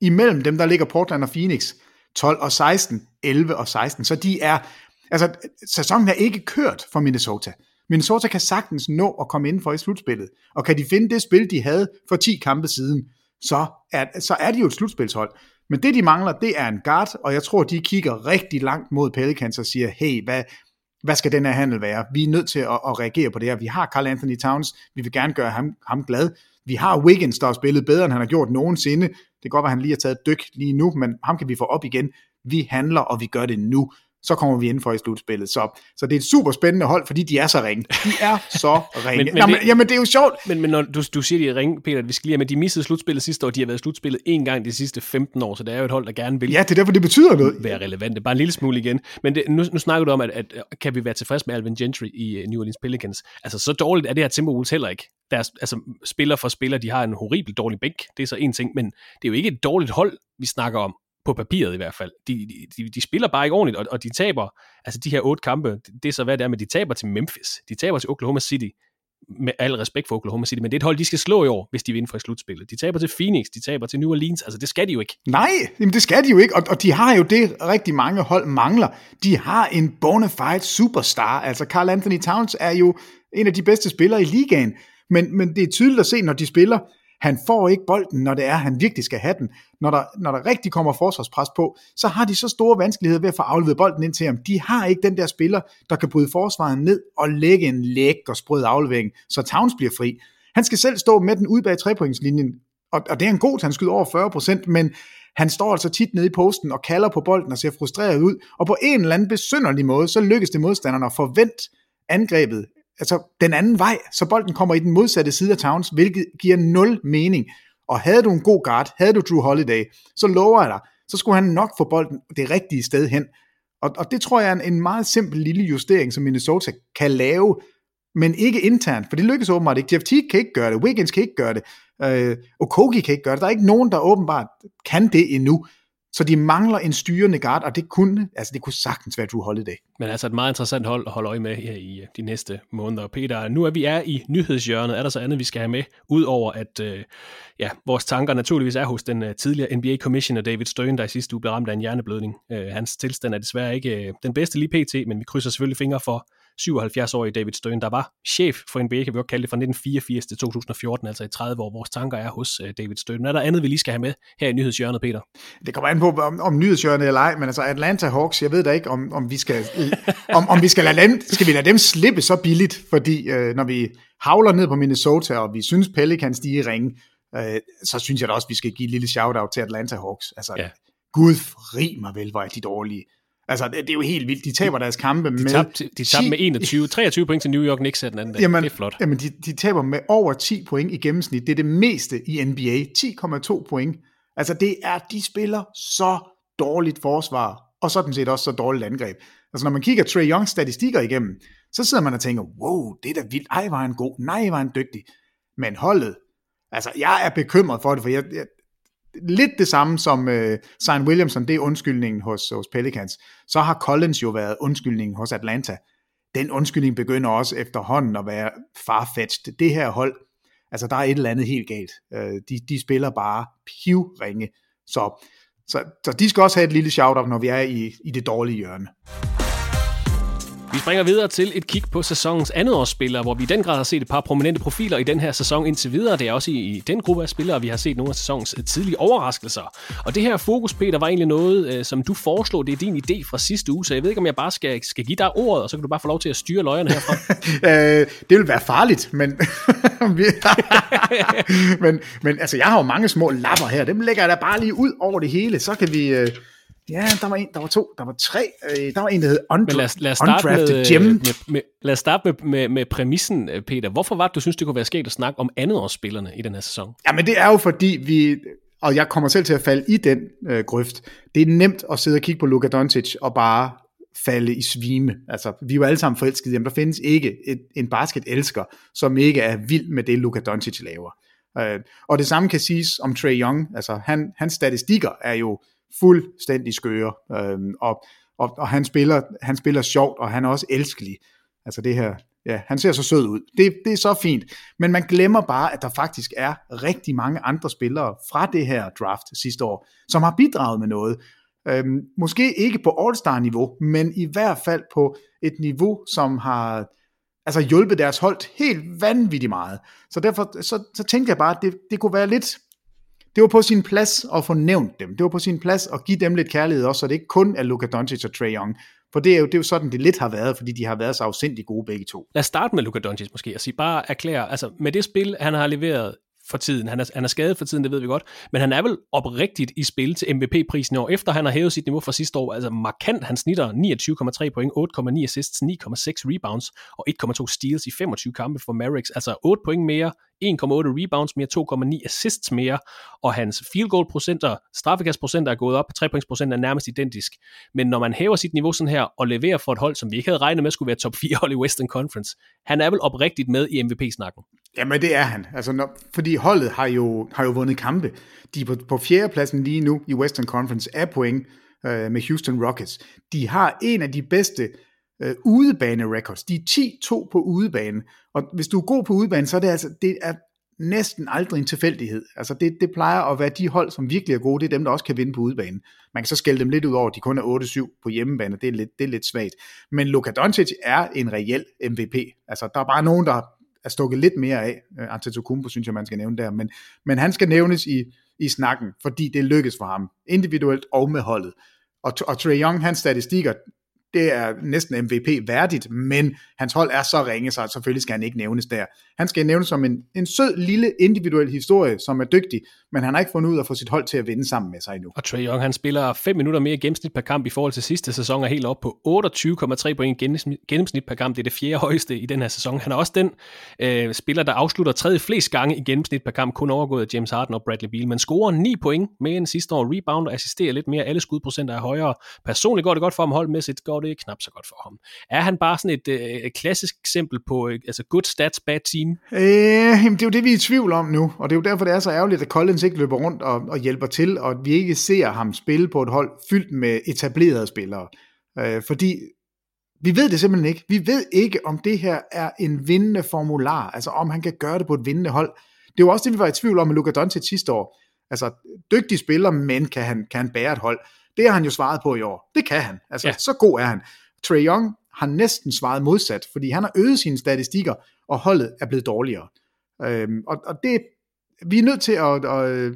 Imellem dem, der ligger Portland og Phoenix 12 og 16, 11 og 16. Så de er, altså sæsonen er ikke kørt for Minnesota. Minnesota kan sagtens nå at komme ind for i slutspillet. Og kan de finde det spil, de havde for 10 kampe siden, så er, så er de jo et slutspilshold. Men det, de mangler, det er en guard, og jeg tror, de kigger rigtig langt mod Pelicans og siger, hey, hvad, hvad skal den her handel være? Vi er nødt til at, at reagere på det her. Vi har Carl Anthony Towns, vi vil gerne gøre ham, ham glad. Vi har Wiggins, der har spillet bedre, end han har gjort nogensinde. Det kan godt være, at han lige har taget dyk lige nu, men ham kan vi få op igen. Vi handler, og vi gør det nu så kommer vi ind for i slutspillet. Så, så det er et super spændende hold, fordi de er så ringe. De er så ringe. men, men, Nå, men, det, jamen, det er jo sjovt. Men, men når du, du siger, de er ringe, Peter, vi skal lige med, de missede slutspillet sidste år, de har været i slutspillet en gang de sidste 15 år, så det er jo et hold, der gerne vil ja, det er derfor, det betyder noget. være relevante. Bare en lille smule igen. Men det, nu, nu snakker du om, at, at, kan vi være tilfreds med Alvin Gentry i øh, New Orleans Pelicans? Altså, så dårligt er det her Timberwolves heller ikke. Deres, altså, spiller for spiller, de har en horribel dårlig bænk. Det er så en ting, men det er jo ikke et dårligt hold, vi snakker om på papiret i hvert fald. De, de, de spiller bare ikke ordentligt, og, og de taber, altså de her otte kampe, det er så hvad det er, men de taber til Memphis, de taber til Oklahoma City, med al respekt for Oklahoma City, men det er et hold, de skal slå i år, hvis de vinder for slutspillet. De taber til Phoenix, de taber til New Orleans, altså det skal de jo ikke. Nej, jamen det skal de jo ikke, og, og de har jo det, rigtig mange hold mangler. De har en bona fide superstar, altså Carl Anthony Towns er jo en af de bedste spillere i ligaen, men, men det er tydeligt at se, når de spiller, han får ikke bolden, når det er, han virkelig skal have den. Når der, når der rigtig kommer forsvarspres på, så har de så store vanskeligheder ved at få afleveret bolden ind til ham. De har ikke den der spiller, der kan bryde forsvaret ned og lægge en lækker sprød aflevering, så Towns bliver fri. Han skal selv stå med den ud bag trepointslinjen, og, og det er en god, han skyder over 40%, men han står altså tit nede i posten og kalder på bolden og ser frustreret ud, og på en eller anden besynderlig måde, så lykkes det modstanderne at forvente angrebet altså den anden vej, så bolden kommer i den modsatte side af Towns, hvilket giver nul mening. Og havde du en god guard, havde du Drew Holiday, så lover jeg dig, så skulle han nok få bolden det rigtige sted hen. Og, og det tror jeg er en, en meget simpel lille justering, som Minnesota kan lave, men ikke internt, for det lykkes åbenbart ikke. Jeff Teague kan ikke gøre det, Wiggins kan ikke gøre det, øh, Okogi kan ikke gøre det. Der er ikke nogen, der åbenbart kan det endnu. Så de mangler en styrende guard, og det kunne, altså det kunne sagtens være Drew Holiday. Men altså et meget interessant hold at holde øje med her i øh, de næste måneder. Peter, nu er vi er i nyhedshjørnet. Er der så andet, vi skal have med? Udover at øh, ja, vores tanker naturligvis er hos den øh, tidligere NBA Commissioner David Stern, der i sidste uge blev ramt af en hjerneblødning. Øh, hans tilstand er desværre ikke øh, den bedste lige pt, men vi krydser selvfølgelig fingre for 77-årige David Stern, der var chef for NBA, kan vi godt kalde det, fra 1984 til 2014, altså i 30 år. Vores tanker er hos uh, David Stern. Er der andet, vi lige skal have med her i nyhedshjørnet, Peter? Det kommer an på, om, om nyhedshjørnet eller ej, men altså Atlanta Hawks, jeg ved da ikke, om, om vi skal, om, om vi skal lade, dem, skal vi lade dem slippe så billigt, fordi uh, når vi havler ned på Minnesota, og vi synes Pelicans de er ringe, uh, så synes jeg da også, vi skal give et lille shout-out til Atlanta Hawks. Altså, ja. Gud fri mig vel, hvor er de dårlige. Altså, det, det er jo helt vildt. De taber deres kampe de med... Tabte, de tabte med 21, 23 point til New York Knicks den anden dag. Jamen, det er flot. Jamen, de, de taber med over 10 point i gennemsnit. Det er det meste i NBA. 10,2 point. Altså, det er, de spiller så dårligt forsvar, og sådan set også så dårligt angreb. Altså, når man kigger Trey Youngs statistikker igennem, så sidder man og tænker, wow, det er da vildt. Ej, var han god. Nej, var han dygtig. Men holdet, altså, jeg er bekymret for det, for jeg, jeg, lidt det samme som øh, Sign Williamson, det er undskyldningen hos, hos Pelicans. Så har Collins jo været undskyldningen hos Atlanta. Den undskyldning begynder også efterhånden at være farfetched. Det her hold, altså der er et eller andet helt galt. Øh, de, de spiller bare pivringe. Så, så, så de skal også have et lille shout-out, når vi er i, i det dårlige hjørne. Vi springer videre til et kig på sæsonens andet hvor vi i den grad har set et par prominente profiler i den her sæson indtil videre. Det er også i, den gruppe af spillere, vi har set nogle af sæsonens øh, tidlige overraskelser. Og det her fokus, Peter, var egentlig noget, øh, som du foreslog. Det er din idé fra sidste uge, så jeg ved ikke, om jeg bare skal, skal give dig ordet, og så kan du bare få lov til at styre løjerne herfra. øh, det vil være farligt, men, men, men altså, jeg har jo mange små lapper her. Dem lægger jeg da bare lige ud over det hele, så kan vi... Øh Ja, der var en, der var to, der var tre. Øh, der var en, der hed undra- Men lad os, lad os starte Undrafted med, Gem. Med, med, lad os starte med, med, med præmissen, øh, Peter. Hvorfor var det, du synes, det kunne være sket at snakke om andetårsspillerne i den her sæson? Ja, men det er jo fordi, vi, og jeg kommer selv til at falde i den øh, grøft. Det er nemt at sidde og kigge på Luka Doncic og bare falde i svime. Altså, vi er jo alle sammen forelskede. Jamen, der findes ikke et, en basket-elsker, som ikke er vild med det, Luka Doncic laver. Øh, og det samme kan siges om Trey Young. Altså, han, hans statistikker er jo fuldstændig skøre, øhm, og, og, og han, spiller, han spiller sjovt, og han er også elskelig. Altså det her, ja, han ser så sød ud. Det, det er så fint, men man glemmer bare, at der faktisk er rigtig mange andre spillere fra det her draft sidste år, som har bidraget med noget. Øhm, måske ikke på All-Star-niveau, men i hvert fald på et niveau, som har altså hjulpet deres hold helt vanvittigt meget. Så derfor så, så tænkte jeg bare, at det, det kunne være lidt det var på sin plads at få nævnt dem. Det var på sin plads at give dem lidt kærlighed også, så det ikke kun er Luka Doncic og Trae Young. For det er, jo, det er jo sådan, det lidt har været, fordi de har været så afsindig gode begge to. Lad os starte med Luka Doncic måske, og sige bare erklære, altså med det spil, han har leveret for tiden. Han er, han er skadet for tiden, det ved vi godt. Men han er vel oprigtigt i spil til MVP-prisen i år, efter han har hævet sit niveau fra sidste år. Altså markant, han snitter 29,3 point, 8,9 assists, 9,6 rebounds og 1,2 steals i 25 kampe for Mavericks. Altså 8 point mere, 1,8 rebounds mere, 2,9 assists mere, og hans field goal procenter, straffekastprocenter er gået op, 3 points procent er nærmest identisk. Men når man hæver sit niveau sådan her, og leverer for et hold, som vi ikke havde regnet med skulle være top 4 hold i Western Conference, han er vel oprigtigt med i MVP-snakken. Jamen det er han, altså når, fordi holdet har jo, har jo vundet kampe. De er på, på fjerdepladsen lige nu i Western Conference af point øh, med Houston Rockets. De har en af de bedste øh, udebane-records. De er 10-2 på udebane, og hvis du er god på udebane, så er det altså, det er næsten aldrig en tilfældighed. Altså det, det plejer at være de hold, som virkelig er gode, det er dem, der også kan vinde på udebane. Man kan så skælde dem lidt ud over, at de kun er 8-7 på hjemmebane, det er lidt, det er lidt svagt. Men Luka Doncic er en reel MVP. Altså der er bare nogen, der er stukket lidt mere af. Øh, Antetokounmpo synes jeg, man skal nævne der, men, men han skal nævnes i, i snakken, fordi det lykkes for ham, individuelt og med holdet. Og, og Trae Young, hans statistikker, det er næsten MVP-værdigt, men hans hold er så ringe, så selvfølgelig skal han ikke nævnes der. Han skal nævnes som en, en sød, lille, individuel historie, som er dygtig, men han har ikke fundet ud af at få sit hold til at vinde sammen med sig endnu. Og Trae Young, han spiller 5 minutter mere gennemsnit per kamp i forhold til sidste sæson, er helt op på 28,3 point gennemsnit per kamp. Det er det fjerde højeste i den her sæson. Han er også den øh, spiller, der afslutter tredje flest gange i gennemsnit per kamp, kun overgået af James Harden og Bradley Beal, men scorer 9 point mere end sidste år. Rebound og assisterer lidt mere. Alle skudprocenter er højere. Personligt går det godt for ham holdmæssigt, går det knap så godt for ham. Er han bare sådan et, øh, et klassisk eksempel på øh, altså good stats, bad team? Øh, det er jo det, vi er i tvivl om nu, og det er jo derfor, det er så ærgerligt, at Collins ikke løber rundt og, og hjælper til, og at vi ikke ser ham spille på et hold fyldt med etablerede spillere. Øh, fordi vi ved det simpelthen ikke. Vi ved ikke, om det her er en vindende formular, altså om han kan gøre det på et vindende hold. Det var også det, vi var i tvivl om med Luka Doncic sidste år. Altså, dygtig spiller, men kan han, kan han bære et hold? Det har han jo svaret på i år. Det kan han. Altså, ja. så god er han. Trey Young har næsten svaret modsat, fordi han har øget sine statistikker, og holdet er blevet dårligere. Øhm, og, og det, vi er nødt til at, at,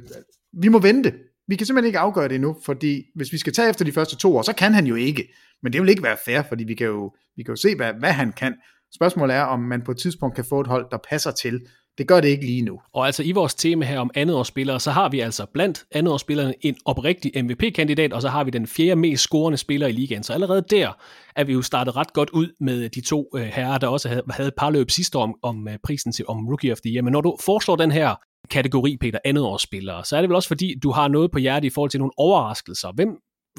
vi må vente. Vi kan simpelthen ikke afgøre det endnu, fordi hvis vi skal tage efter de første to år, så kan han jo ikke. Men det vil ikke være fair, fordi vi kan jo, vi kan jo se, hvad, hvad han kan. Spørgsmålet er, om man på et tidspunkt kan få et hold, der passer til det gør det ikke lige nu. Og altså i vores tema her om andetårsspillere, så har vi altså blandt andetårsspillerne en oprigtig MVP-kandidat, og så har vi den fjerde mest scorende spiller i ligaen. Så allerede der er vi jo startet ret godt ud med de to øh, herrer, der også havde, havde et par løb sidste år om, om øh, prisen til om Rookie of the Year. Men når du foreslår den her kategori, Peter, andetårsspillere, så er det vel også fordi, du har noget på hjertet i forhold til nogle overraskelser. Hvem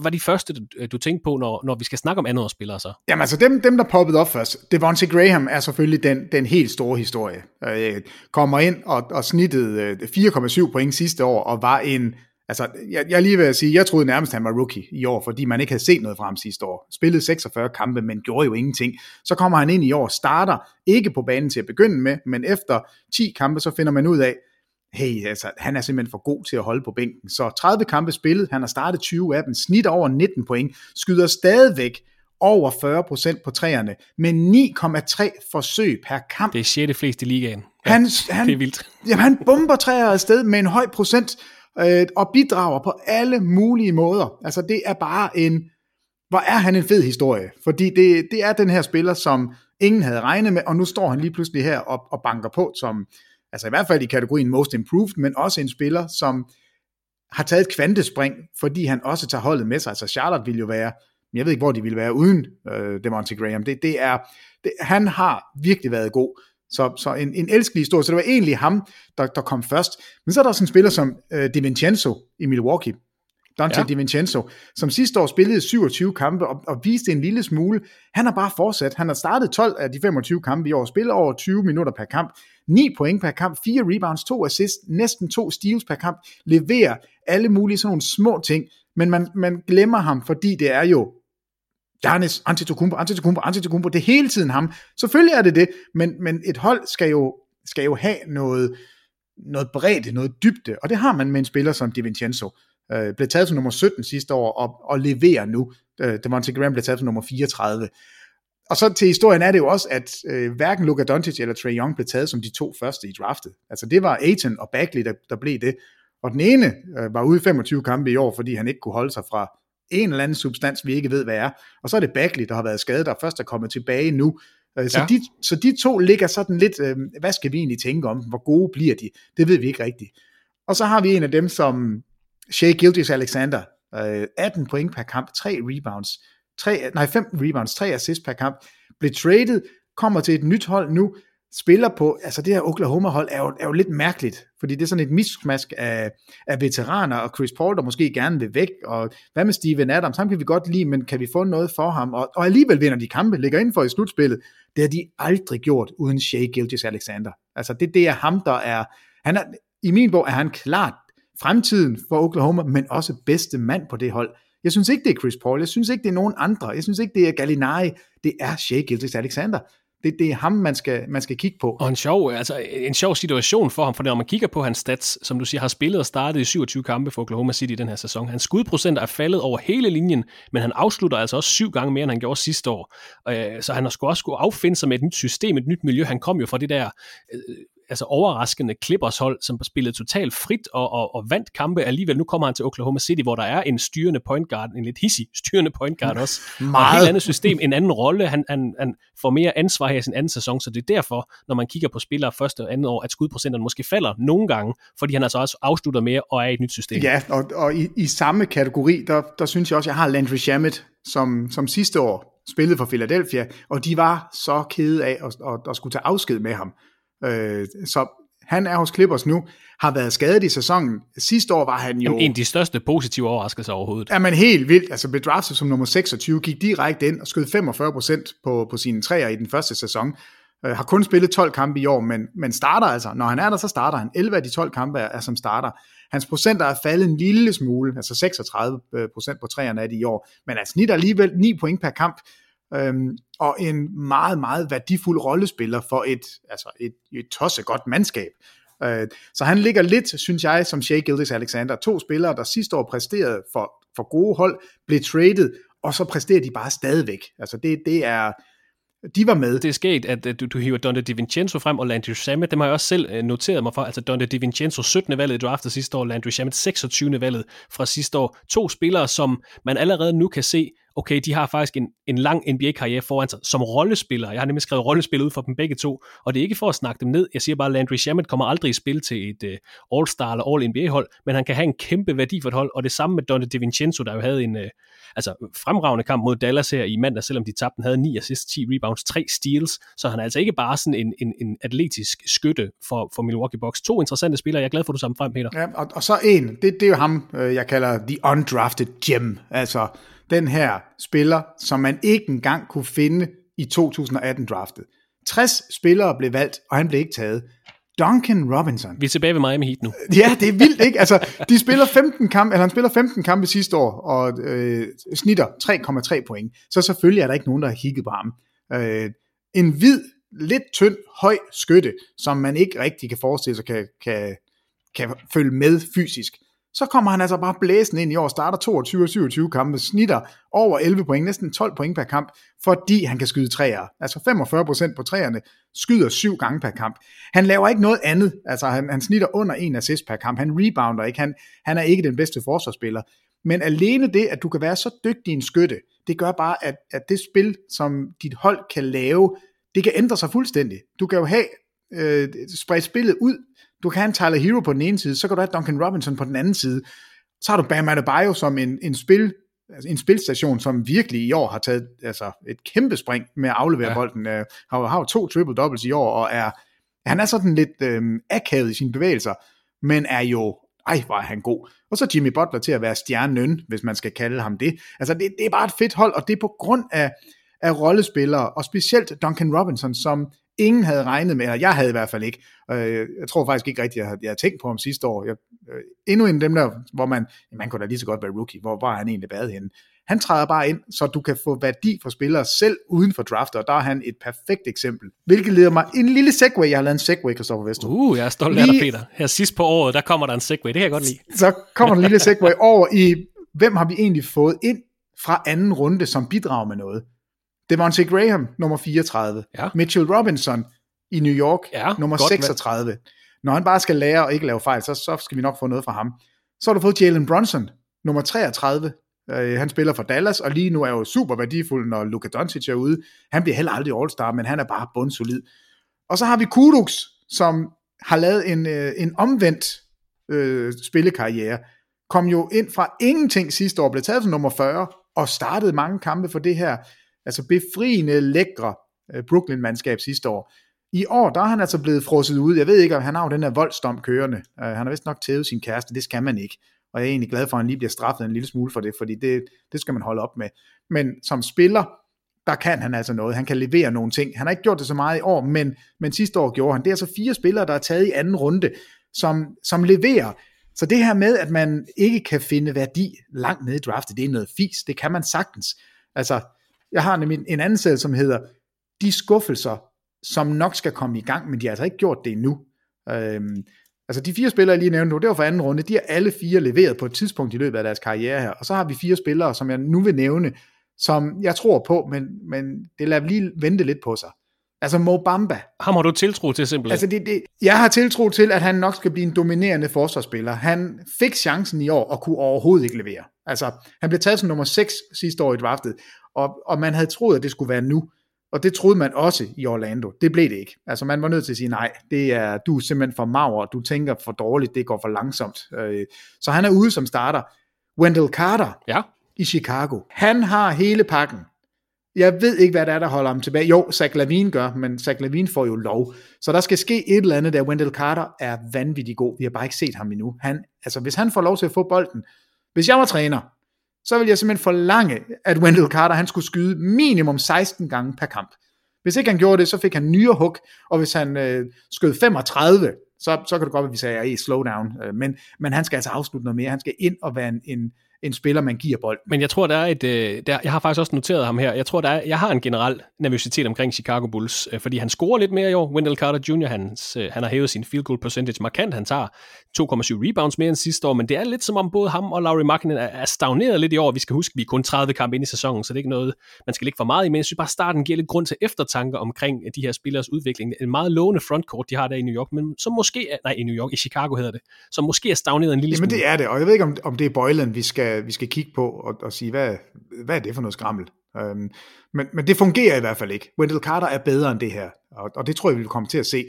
var de første, øh, du, tænkte på, når, når vi skal snakke om andre spillere så? Jamen altså, dem, dem der poppede op først, Devontae Graham er selvfølgelig den, den helt store historie. Øh, kommer ind og, og snittede øh, 4,7 point sidste år, og var en, altså, jeg, jeg lige vil sige, jeg troede nærmest, han var rookie i år, fordi man ikke havde set noget fra ham sidste år. Spillede 46 kampe, men gjorde jo ingenting. Så kommer han ind i år, starter ikke på banen til at begynde med, men efter 10 kampe, så finder man ud af, hey, altså, han er simpelthen for god til at holde på bænken. Så 30 kampe spillet, han har startet 20 af dem, snit over 19 point, skyder stadigvæk over 40% på træerne, med 9,3 forsøg per kamp. Det er 6. flest i ligaen. Ja, han, han, det er vildt. Jamen, han bomber træer afsted med en høj procent, øh, og bidrager på alle mulige måder. Altså, det er bare en, hvor er han en fed historie, fordi det, det er den her spiller, som ingen havde regnet med, og nu står han lige pludselig her og, og banker på som, altså i hvert fald i kategorien Most Improved, men også en spiller, som har taget et kvantespring, fordi han også tager holdet med sig. Altså Charlotte ville jo være, jeg ved ikke, hvor de ville være uden øh, Demonte Graham. Det, det er, det, han har virkelig været god. Så, så en, en elskelig historie. Så det var egentlig ham, der, der kom først. Men så er der også en spiller som øh, DiVincenzo i Milwaukee, Dante ja. DiVincenzo, som sidste år spillede 27 kampe og, og viste en lille smule. Han har bare fortsat. Han har startet 12 af de 25 kampe i år, spillet over 20 minutter per kamp, 9 point per kamp, 4 rebounds, 2 assists, næsten 2 steals per kamp, leverer alle mulige sådan nogle små ting, men man, man glemmer ham, fordi det er jo Giannis, Antetokounmpo, Antetokounmpo, Antetokounmpo, det er hele tiden ham. Selvfølgelig er det det, men, men et hold skal jo, skal jo have noget, noget bredt, noget dybde, og det har man med en spiller som DiVincenzo øh, blev taget som nummer 17 sidste år, og, og leverer nu. Øh, Devontae Graham blev taget som nummer 34. Og så til historien er det jo også, at øh, hverken Luka Doncic eller Trey Young blev taget som de to første i draftet. Altså det var Aiton og Bagley, der, der blev det. Og den ene øh, var ude i 25 kampe i år, fordi han ikke kunne holde sig fra en eller anden substans, vi ikke ved, hvad er. Og så er det Bagley, der har været skadet, der først er kommet tilbage nu. Øh, Så, ja. de, så de to ligger sådan lidt, øh, hvad skal vi egentlig tænke om, hvor gode bliver de? Det ved vi ikke rigtigt. Og så har vi en af dem som Shea Gilgis Alexander, øh, 18 point per kamp, 3 rebounds, 3, nej 5 rebounds, 3 assists per kamp, blev traded, kommer til et nyt hold nu, spiller på, altså det her Oklahoma-hold er jo, er jo lidt mærkeligt, fordi det er sådan et mismask af, af veteraner, og Chris Paul, der måske gerne vil væk, og hvad med Steven Adams, ham kan vi godt lide, men kan vi få noget for ham, og, og alligevel vinder de kampe, ligger inden for i slutspillet, det har de aldrig gjort uden Shea Gilgis Alexander. Altså det, det er ham, der er, han er, i min bog er han klart fremtiden for Oklahoma, men også bedste mand på det hold. Jeg synes ikke, det er Chris Paul. Jeg synes ikke, det er nogen andre. Jeg synes ikke, det er Gallinari. Det er Shea Gildas Alexander. Det, det er ham, man skal, man skal kigge på. Og en sjov, altså en sjov situation for ham, for når man kigger på hans stats, som du siger, har spillet og startet i 27 kampe for Oklahoma City i den her sæson. Hans skudprocent er faldet over hele linjen, men han afslutter altså også syv gange mere, end han gjorde sidste år. Øh, så han har sgu også skulle affinde sig med et nyt system, et nyt miljø. Han kom jo fra det der øh, altså overraskende Clippers hold, som spillede totalt frit og, og, og vandt kampe alligevel. Nu kommer han til Oklahoma City, hvor der er en styrende point guard, en lidt hissig styrende point guard også. Og et Meget. helt andet system, en anden rolle. Han, han, han får mere ansvar her i sin anden sæson, så det er derfor, når man kigger på spillere første og andet år, at skudprocenterne måske falder nogle gange, fordi han altså også afslutter mere og er i et nyt system. Ja, og, og i, i samme kategori, der, der synes jeg også, jeg har Landry Shamet, som, som sidste år spillede for Philadelphia, og de var så kede af at, at, at skulle tage afsked med ham. Øh, så han er hos Clippers nu, har været skadet i sæsonen. Sidste år var han jo... Jamen, en af de største positive overraskelser overhovedet. er man helt vildt, altså blev draftet som nummer 26, gik direkte ind og skød 45% på, på sine træer i den første sæson. Øh, har kun spillet 12 kampe i år, men, men starter altså. Når han er der, så starter han. 11 af de 12 kampe er, er som starter. Hans procenter er faldet en lille smule, altså 36 procent på træerne er det i år, men han snitter alligevel 9 point per kamp, øhm, og en meget, meget værdifuld rollespiller for et, altså et, et tosset godt mandskab. Øh, så han ligger lidt, synes jeg, som Shea Gildes Alexander. To spillere, der sidste år præsterede for, for gode hold, blev traded, og så præsterer de bare stadigvæk. Altså det, det er, de var med. Det er sket, at øh, du, du hiver Dante DiVincenzo frem, og Landry Shamet, dem har jeg også selv øh, noteret mig for. Altså Dante DiVincenzo 17. valget i draftet sidste år, Landry Shamet 26. valget fra sidste år. To spillere, som man allerede nu kan se, okay, de har faktisk en, en lang NBA-karriere foran sig som rollespillere. Jeg har nemlig skrevet rollespil ud for dem begge to, og det er ikke for at snakke dem ned. Jeg siger bare, at Landry Shamet kommer aldrig i spil til et uh, All-Star eller All-NBA-hold, men han kan have en kæmpe værdi for et hold, og det samme med Dante DiVincenzo, der jo havde en uh, altså, fremragende kamp mod Dallas her i mandag, selvom de tabte. Han havde 9 assists, 10 rebounds, 3 steals, så han er altså ikke bare sådan en, en, en atletisk skytte for, for Milwaukee Bucks. To interessante spillere. Jeg er glad for, at du sammen frem, Peter. Ja, og, og så en, det, det er jo ham, øh, jeg kalder the undrafted gem. Altså den her spiller, som man ikke engang kunne finde i 2018-draftet. 60 spillere blev valgt, og han blev ikke taget. Duncan Robinson. Vi er tilbage ved Miami Heat nu. Ja, det er vildt, ikke? Altså, de spiller 15 kampe, eller han spiller 15 kampe sidste år, og øh, snitter 3,3 point. Så selvfølgelig er der ikke nogen, der har kigget på ham. Øh, en hvid, lidt tynd, høj skytte, som man ikke rigtig kan forestille sig kan, kan, kan følge med fysisk. Så kommer han altså bare blæsende ind i år, starter 22 og 27 kampe, snitter over 11 point, næsten 12 point per kamp, fordi han kan skyde træer. Altså 45% på træerne, skyder syv gange per kamp. Han laver ikke noget andet, altså han, han snitter under en assist per kamp, han rebounder ikke, han, han er ikke den bedste forsvarsspiller. Men alene det, at du kan være så dygtig en skytte, det gør bare, at, at det spil, som dit hold kan lave, det kan ændre sig fuldstændig. Du kan jo have øh, spredt spillet ud, du kan have en Tyler Hero på den ene side, så kan du have Duncan Robinson på den anden side. Så har du Bam Adebayo som en, en spil altså en spilstation, som virkelig i år har taget altså, et kæmpe spring med at aflevere ja. bolden. Uh, har, har jo to triple-doubles i år, og er, han er sådan lidt øh, akavet i sine bevægelser, men er jo, ej hvor er han god. Og så Jimmy Butler til at være stjernen, hvis man skal kalde ham det. Altså det, det er bare et fedt hold, og det er på grund af, af rollespillere, og specielt Duncan Robinson, som ingen havde regnet med, eller jeg havde i hvert fald ikke. Øh, jeg tror faktisk ikke rigtigt, jeg havde, jeg havde tænkt på ham sidste år. Jeg, øh, endnu en af dem der, hvor man, man kunne da lige så godt være rookie, hvor var han egentlig været henne. Han træder bare ind, så du kan få værdi for spillere selv uden for drafter, og der er han et perfekt eksempel. Hvilket leder mig en lille segway. Jeg har lavet en segway, Christoffer Vester. Uh, jeg er stolt af dig, Peter. Her sidst på året, der kommer der en segway. Det kan jeg godt lide. Så kommer der en lille segway over i, hvem har vi egentlig fået ind fra anden runde, som bidrager med noget. Devontae Graham, nummer 34. Ja. Mitchell Robinson i New York, Ja, nummer godt 36. Når han bare skal lære og ikke lave fejl, så, så skal vi nok få noget fra ham. Så har du fået Jalen Brunson, nummer 33 Øh, han spiller for Dallas, og lige nu er jo super værdifuld, når Luka Doncic er ude. Han bliver heller aldrig All-Star, men han er bare bundsolid. Og så har vi Kudox, som har lavet en, øh, en omvendt øh, spillekarriere. Kom jo ind fra ingenting sidste år, blev taget som nummer 40, og startede mange kampe for det her altså befriende, lækre øh, Brooklyn-mandskab sidste år. I år, der er han altså blevet frosset ud. Jeg ved ikke, om han har jo den her voldsdom kørende. Uh, han har vist nok tævet sin kæreste, det skal man ikke. Og jeg er egentlig glad for, at han lige bliver straffet en lille smule for det, fordi det, det skal man holde op med. Men som spiller, der kan han altså noget. Han kan levere nogle ting. Han har ikke gjort det så meget i år, men, men sidste år gjorde han. Det er altså fire spillere, der er taget i anden runde, som, som leverer. Så det her med, at man ikke kan finde værdi langt nede i draftet, det er noget fis. Det kan man sagtens. Altså, jeg har nemlig en anden sæd, som hedder De skuffelser, som nok skal komme i gang, men de har altså ikke gjort det endnu. Øhm, altså de fire spillere, jeg lige nævnte nu, det var for anden runde, de har alle fire leveret på et tidspunkt i løbet af deres karriere her. Og så har vi fire spillere, som jeg nu vil nævne, som jeg tror på, men, men det lader lige vente lidt på sig. Altså Mo Bamba. Ham har du tiltro til simpelthen? Altså det, det, jeg har tiltro til, at han nok skal blive en dominerende forsvarsspiller. Han fik chancen i år og kunne overhovedet ikke levere. Altså han blev taget som nummer 6 sidste år i draftet, og, og man havde troet, at det skulle være nu. Og det troede man også i Orlando. Det blev det ikke. Altså man var nødt til at sige, nej, det er, du er simpelthen for mager, du tænker for dårligt, det går for langsomt. Øh, så han er ude som starter. Wendell Carter ja. i Chicago. Han har hele pakken. Jeg ved ikke, hvad der er, der holder ham tilbage. Jo, Zach Lavine gør, men Zach Lavine får jo lov. Så der skal ske et eller andet der. Wendell Carter er vanvittig god. Vi har bare ikke set ham endnu. Han, altså, hvis han får lov til at få bolden, hvis jeg var træner, så vil jeg simpelthen forlange, at Wendell Carter han skulle skyde minimum 16 gange per kamp. Hvis ikke han gjorde det, så fik han nyere hug, og hvis han øh, skød 35, så, så kan det godt være, at vi sagde, at slow down. Øh, men, men han skal altså afslutte noget mere. Han skal ind og være en, en, en spiller, man giver bold. Men jeg tror, der er et... Øh, der, jeg har faktisk også noteret ham her. Jeg tror, der er, jeg har en generel nervøsitet omkring Chicago Bulls, øh, fordi han scorer lidt mere i år. Wendell Carter Jr., hans, øh, han har hævet sin field goal percentage markant. Han tager 2,7 rebounds mere end sidste år, men det er lidt som om både ham og Laurie Markkinen er, er stagneret lidt i år. Vi skal huske, at vi er kun 30 kampe ind i sæsonen, så det er ikke noget, man skal ligge for meget i, men jeg synes bare, starten giver lidt grund til eftertanke omkring de her spillers udvikling. En meget lovende frontcourt, de har der i New York, men som måske er, nej, i New York, i Chicago hedder det, som måske er stagneret en lille Jamen smule. det er det, og jeg ved ikke, om, om det er Boylan, vi skal, vi skal kigge på og, og sige, hvad, hvad er det for noget skrammel? Um, men, men det fungerer i hvert fald ikke. Wendell Carter er bedre end det her, og, og det tror jeg, vi vil komme til at se.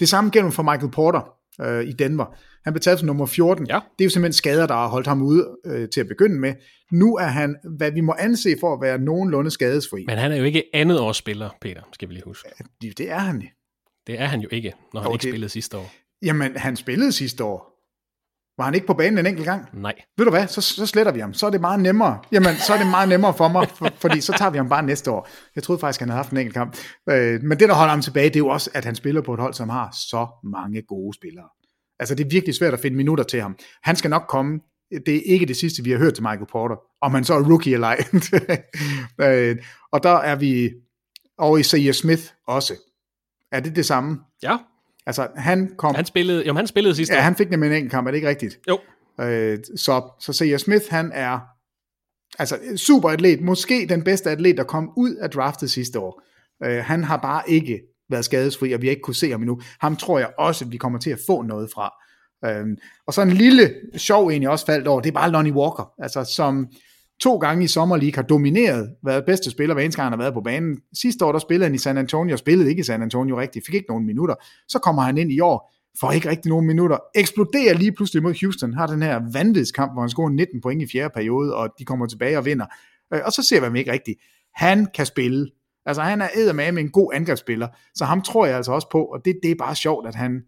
Det samme gælder for Michael Porter uh, i Denver. Han blev taget som nummer 14. Ja. Det er jo simpelthen skader, der har holdt ham ude uh, til at begynde med. Nu er han, hvad vi må anse for at være nogenlunde skadesfri. Men han er jo ikke andet års spiller, Peter, skal vi lige huske. Ja, det er han. Det er han jo ikke, når han og ikke det, spillede sidste år. Jamen, han spillede sidste år. Var han ikke på banen en enkelt gang? Nej. Ved du hvad, så, så sletter vi ham. Så er det meget nemmere. Jamen, så er det meget nemmere for mig, for, fordi så tager vi ham bare næste år. Jeg troede faktisk, han havde haft en enkelt kamp. Øh, men det, der holder ham tilbage, det er jo også, at han spiller på et hold, som har så mange gode spillere. Altså, det er virkelig svært at finde minutter til ham. Han skal nok komme. Det er ikke det sidste, vi har hørt til Michael Porter. Om han så er rookie eller ej. øh, og der er vi over i C.J. Smith også. Er det det samme? Ja. Altså, han kom... Han spillede, jo, han spillede sidste Ja, år. han fik nemlig en enkelt kamp, er det ikke rigtigt? Jo. Øh, så, så C.J. Smith, han er altså super atlet, måske den bedste atlet, der kom ud af draftet sidste år. Øh, han har bare ikke været skadesfri, og vi har ikke kunne se ham endnu. Ham tror jeg også, at vi kommer til at få noget fra. Øh, og så en lille sjov egentlig også faldt over, det er bare Lonnie Walker, altså som to gange i Summer League har domineret, været bedste spiller, hver eneste gang han har været på banen. Sidste år, der spillede han i San Antonio, og spillede ikke i San Antonio rigtigt, fik ikke nogen minutter. Så kommer han ind i år, får ikke rigtig nogen minutter, eksploderer lige pludselig mod Houston, har den her vanvidskamp, hvor han scorer 19 point i fjerde periode, og de kommer tilbage og vinder. Øh, og så ser vi ham ikke rigtigt. Han kan spille. Altså han er eddermame med en god angrebsspiller, så ham tror jeg altså også på, og det, det er bare sjovt, at han,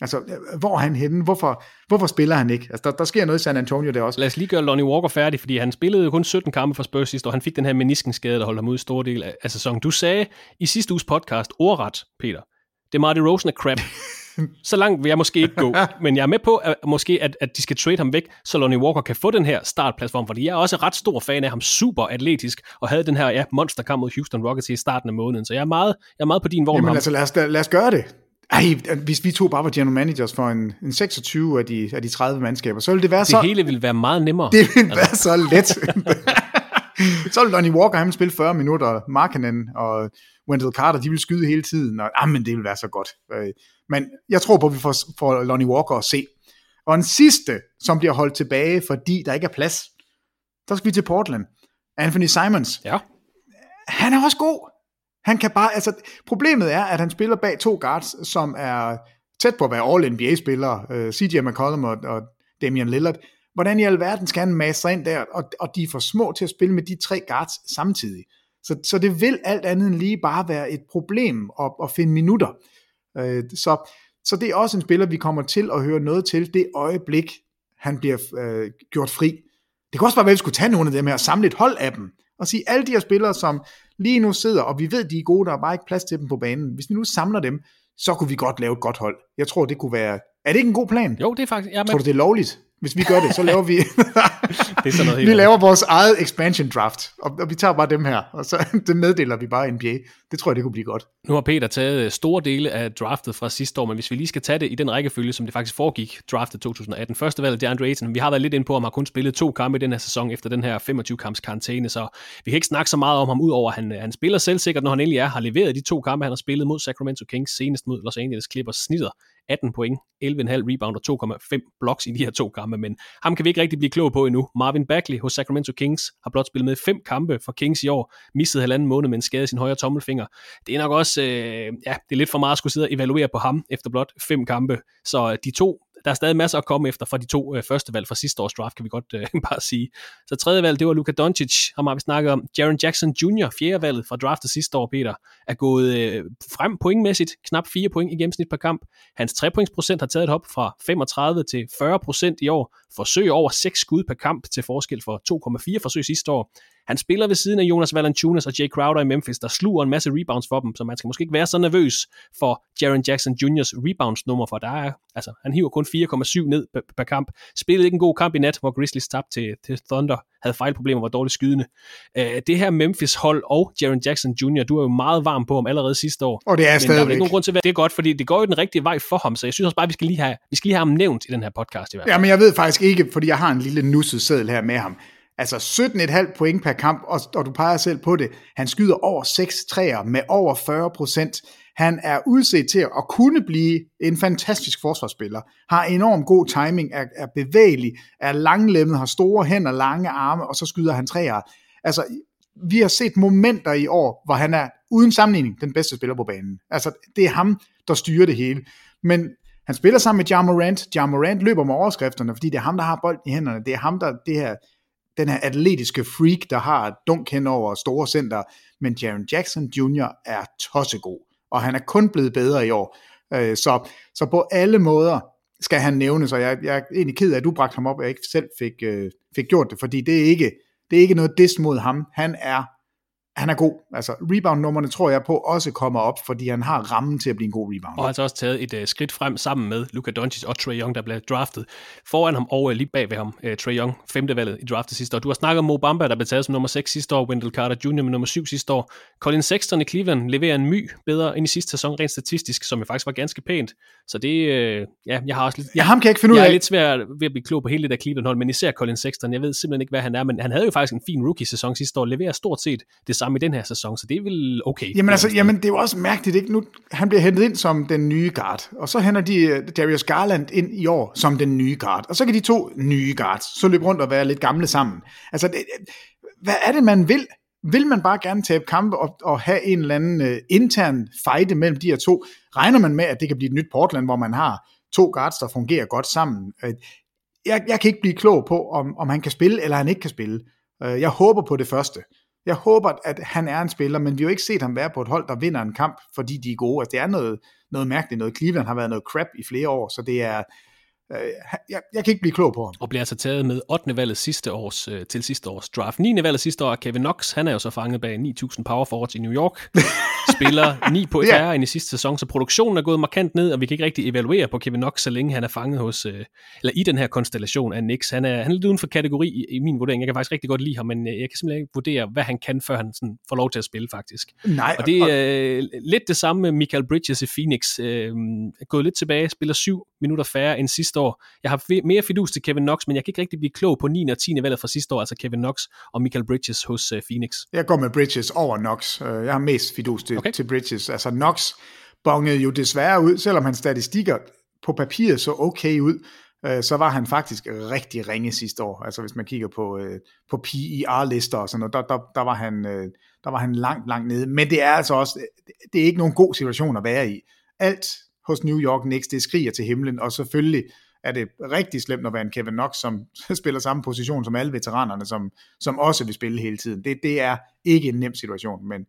Altså, hvor er han henne? Hvorfor, hvorfor spiller han ikke? Altså, der, der sker noget i San Antonio der også. Lad os lige gøre Lonnie Walker færdig, fordi han spillede kun 17 kampe for Spurs sidste år. Han fik den her meniskenskade, der holdt ham ud i store del af, af sæsonen. Du sagde i sidste uges podcast, ordret, Peter, det er Marty Rosen er crap. så langt vil jeg måske ikke gå, men jeg er med på, at, måske, at, at de skal trade ham væk, så Lonnie Walker kan få den her startplatform, fordi jeg er også ret stor fan af ham, super atletisk, og havde den her ja, monsterkamp mod Houston Rockets i starten af måneden, så jeg er meget, jeg er meget på din vogn Jamen ham. altså, lad os, lad os gøre det. Ej, hvis vi to bare var general managers for en, en 26 af de, af de 30 mandskaber, så ville det være det så... hele ville være meget nemmere. Det ville være så let. så ville Lonnie Walker, han spille 40 minutter, Markkanen og Wendell Carter, de ville skyde hele tiden, og ah, men det ville være så godt. Øh, Men jeg tror på, at vi får, får Lonnie Walker at se. Og en sidste, som bliver holdt tilbage, fordi der ikke er plads, Så skal vi til Portland. Anthony Simons. Ja. Han er også god. Han kan bare, altså, problemet er, at han spiller bag to guards, som er tæt på at være All-NBA-spillere, uh, øh, CJ McCollum og, og Damian Lillard. Hvordan i alverden skal han masse sig ind der, og, og de er for små til at spille med de tre guards samtidig. Så, så det vil alt andet end lige bare være et problem at, at finde minutter. Uh, så, så det er også en spiller, vi kommer til at høre noget til det øjeblik, han bliver uh, gjort fri. Det kan også bare være, at vi skulle tage nogle af dem her og samle et hold af dem, og sige, alle de her spillere, som lige nu sidder, og vi ved, de er gode, der er bare ikke plads til dem på banen. Hvis vi nu samler dem, så kunne vi godt lave et godt hold. Jeg tror, det kunne være... Er det ikke en god plan? Jo, det er faktisk... Ja, men... Tror du, det er lovligt? Hvis vi gør det, så laver vi... det er sådan noget vi laver vores eget expansion draft, og, og vi tager bare dem her, og så det meddeler vi bare NBA. Det tror jeg, det kunne blive godt. Nu har Peter taget øh, store dele af draftet fra sidste år, men hvis vi lige skal tage det i den rækkefølge, som det faktisk foregik, draftet 2018. Første valg, DeAndre Ayton. Vi har været lidt ind på, at han har kun spillet to kampe i den her sæson efter den her 25-kamps karantæne, så vi kan ikke snakke så meget om ham, udover at han, øh, han spiller selvsikkert, når han endelig er, har leveret de to kampe, han har spillet mod Sacramento Kings, senest mod Los Angeles Clippers, snitter 18 point, 11,5 rebound og 2,5 blocks i de her to kampe, men ham kan vi ikke rigtig blive klog på endnu. Marvin Bagley hos Sacramento Kings har blot spillet med fem kampe for Kings i år, mistet halvanden måned med en skade i sin højre tommelfinger. Det er nok også, øh, ja, det er lidt for meget at skulle sidde og evaluere på ham efter blot fem kampe, så øh, de to der er stadig masser at komme efter fra de to øh, første valg fra sidste års draft, kan vi godt øh, bare sige. Så tredje valg, det var Luka Doncic, ham har vi snakket om. Jaron Jackson Jr., fjerde valget fra draftet sidste år, Peter, er gået øh, frem pointmæssigt, knap 4 point i gennemsnit per kamp. Hans trepointsprocent har taget et hop fra 35 til 40 procent i år. Forsøg over 6 skud per kamp til forskel for 2,4 forsøg sidste år. Han spiller ved siden af Jonas Valanciunas og Jay Crowder i Memphis, der sluger en masse rebounds for dem, så man skal måske ikke være så nervøs for Jaron Jackson Jr.'s rebounds nummer, for der er, altså, han hiver kun 4,7 ned per, per kamp. Spillede ikke en god kamp i nat, hvor Grizzlies tabte til, til Thunder, havde fejlproblemer, var dårligt skydende. Uh, det her Memphis-hold og Jaron Jackson Jr., du er jo meget varm på ham allerede sidste år. Og det er stadigvæk. Men der er ikke nogen grund til at være det er godt, fordi det går jo den rigtige vej for ham, så jeg synes også bare, at vi skal lige have, vi skal lige have ham nævnt i den her podcast i hvert fald. Ja, men jeg ved faktisk ikke, fordi jeg har en lille nusset seddel her med ham. Altså 17,5 point per kamp, og, og du peger selv på det. Han skyder over 6 træer med over 40 procent. Han er udset til at kunne blive en fantastisk forsvarsspiller. Har enorm god timing, er, er bevægelig, er langlemmet, har store hænder, lange arme, og så skyder han træer. Altså, vi har set momenter i år, hvor han er uden sammenligning den bedste spiller på banen. Altså, det er ham, der styrer det hele. Men han spiller sammen med Jamorant. Jamorant løber med overskrifterne, fordi det er ham, der har bolden i hænderne. Det er ham, der det her den her atletiske freak, der har dunk hen over store center, men Jaron Jackson Jr. er tossegod, og han er kun blevet bedre i år. Øh, så, så på alle måder skal han nævnes, og jeg, jeg er egentlig ked af, at du bragte ham op, og jeg ikke selv fik, øh, fik gjort det, fordi det er ikke, det er ikke noget dis mod ham. Han er han er god. Altså, rebound-nummerne tror jeg på også kommer op, fordi han har rammen til at blive en god rebound. Og han har også taget et uh, skridt frem sammen med Luka Doncic og Trae Young, der blev draftet foran ham og uh, lige bag ved ham. Uh, Trae Young, femte valget i draftet sidste år. Du har snakket om Mo Bamba, der blev taget som nummer 6 sidste år, Wendell Carter Jr. med nummer 7 sidste år. Colin Sexton i Cleveland leverer en my bedre end i sidste sæson, rent statistisk, som jo faktisk var ganske pænt. Så det, uh, ja, jeg har også lidt... Ja, ham kan jeg ikke finde ud af. Jeg er lidt svær ved at blive klog på hele det der Cleveland-hold, men især Colin Sexton, jeg ved simpelthen ikke, hvad han er, men han havde jo faktisk en fin rookie-sæson sidste år, leverer stort set det samme i den her sæson, så det er vel okay. Jamen altså, jamen, det er jo også mærkeligt, ikke? Nu, han bliver hentet ind som den nye guard, og så henter de uh, Darius Garland ind i år som den nye guard, og så kan de to nye guards så løbe rundt og være lidt gamle sammen. Altså, det, hvad er det, man vil? Vil man bare gerne tabe kampe og, og have en eller anden uh, intern fight mellem de her to? Regner man med, at det kan blive et nyt Portland, hvor man har to guards, der fungerer godt sammen? Uh, jeg, jeg kan ikke blive klog på, om, om han kan spille, eller han ikke kan spille. Uh, jeg håber på det første. Jeg håber, at han er en spiller, men vi har jo ikke set ham være på et hold, der vinder en kamp, fordi de er gode. Altså, det er noget, noget mærkeligt noget. Cleveland har været noget crap i flere år, så det er, øh, jeg, jeg kan ikke blive klog på ham. Og bliver altså taget med 8. valget sidste års, øh, til sidste års draft. 9. valget sidste år Kevin Knox. Han er jo så fanget bag 9.000 power forwards i New York. Spiller 9 på færre yeah. end i sidste sæson, så produktionen er gået markant ned, og vi kan ikke rigtig evaluere på Kevin Knox, så længe han er fanget hos, øh, eller i den her konstellation af Knicks. Han er, han er lidt uden for kategori i, i, min vurdering. Jeg kan faktisk rigtig godt lide ham, men øh, jeg kan simpelthen ikke vurdere, hvad han kan, før han sådan får lov til at spille faktisk. Nej, og det er øh, lidt det samme med Michael Bridges i Phoenix. Øh, gået lidt tilbage, spiller 7 minutter færre end sidste år. Jeg har mere fidus til Kevin Knox, men jeg kan ikke rigtig blive klog på 9. og 10. valget fra sidste år, altså Kevin Knox og Michael Bridges hos uh, Phoenix. Jeg går med Bridges over Knox. Øh, jeg har mest fidus til, okay. til Bridges. Altså Knox bongede jo desværre ud, selvom hans statistikker på papiret så okay ud, øh, så var han faktisk rigtig ringe sidste år. Altså hvis man kigger på, øh, på PER-lister og sådan noget, der, der, der, var han, øh, der var han langt, langt nede. Men det er altså også, det er ikke nogen god situation at være i. Alt hos New York Knicks, det skriger til himlen, og selvfølgelig er det rigtig slemt at være en Kevin Knox, som spiller samme position som alle veteranerne, som, som også vil spille hele tiden. Det, det er ikke en nem situation, men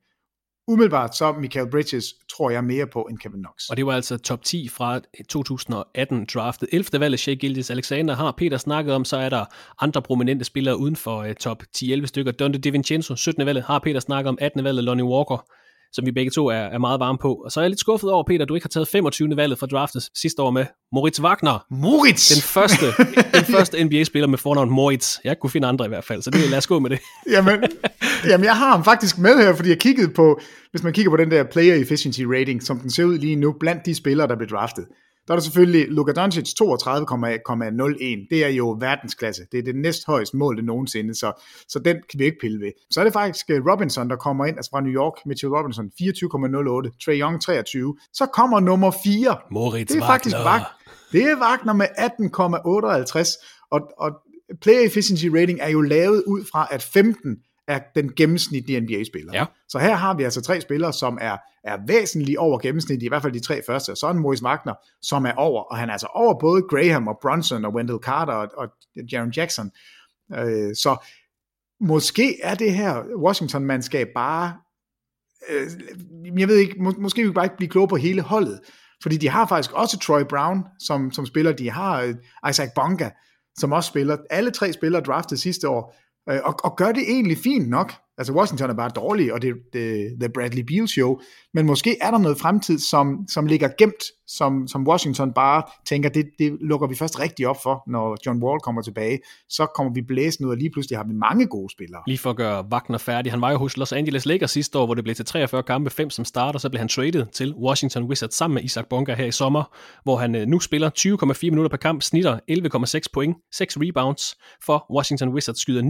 umiddelbart så Michael Bridges tror jeg mere på end Kevin Knox. Og det var altså top 10 fra 2018 draftet. 11. valget Shea Gildes Alexander har Peter snakket om, så er der andre prominente spillere uden for uh, top 10-11 stykker. Dante DiVincenzo, 17. valget har Peter snakket om, 18. valget Lonnie Walker, som vi begge to er, er meget varme på. Og så er jeg lidt skuffet over, Peter, at du ikke har taget 25. valget fra draftet sidste år med Moritz Wagner. Moritz! Den første, den første NBA-spiller med fornavn Moritz. Jeg kunne finde andre i hvert fald, så det, lad os gå med det. jamen, jamen, jeg har ham faktisk med her, fordi jeg kiggede på, hvis man kigger på den der player efficiency rating, som den ser ud lige nu, blandt de spillere, der blev draftet. Der er der selvfølgelig Luka Doncic 32,01. Det er jo verdensklasse. Det er det næsthøjeste mål det nogensinde, så, så den kan vi ikke pille ved. Så er det faktisk øh, Robinson, der kommer ind, altså fra New York, Mitchell Robinson, 24,08. Trey Young 23. Så kommer nummer 4. Moritz det er faktisk Wagner. Det er Wagner med 18,58. Og, og player efficiency rating er jo lavet ud fra, at 15 er den gennemsnitlige NBA-spiller. Ja. Så her har vi altså tre spillere, som er, er væsentligt over gennemsnittet, i hvert fald de tre første. Så er en Maurice Wagner, som er over, og han er altså over både Graham og Brunson og Wendell Carter og, og Jaron Jackson. Øh, så måske er det her Washington-mandskab bare, øh, jeg ved ikke, må, måske vi bare ikke blive kloge på hele holdet, fordi de har faktisk også Troy Brown, som, som spiller, de har øh, Isaac Bonga, som også spiller. Alle tre spillere draftet sidste år, Øh, og, og gør det egentlig fint nok. Altså Washington er bare dårlig, og det er det, The Bradley Beal Show, men måske er der noget fremtid, som, som ligger gemt, som, som Washington bare tænker, det, det lukker vi først rigtig op for, når John Wall kommer tilbage. Så kommer vi blæsende ud, og lige pludselig har vi mange gode spillere. Lige for at gøre Wagner færdig. Han var jo hos Los Angeles Lakers sidste år, hvor det blev til 43 kampe, 5 som starter, så blev han traded til Washington Wizards sammen med Isaac Bonga her i sommer, hvor han øh, nu spiller 20,4 minutter per kamp, snitter 11,6 point, 6 rebounds for Washington Wizards, skyder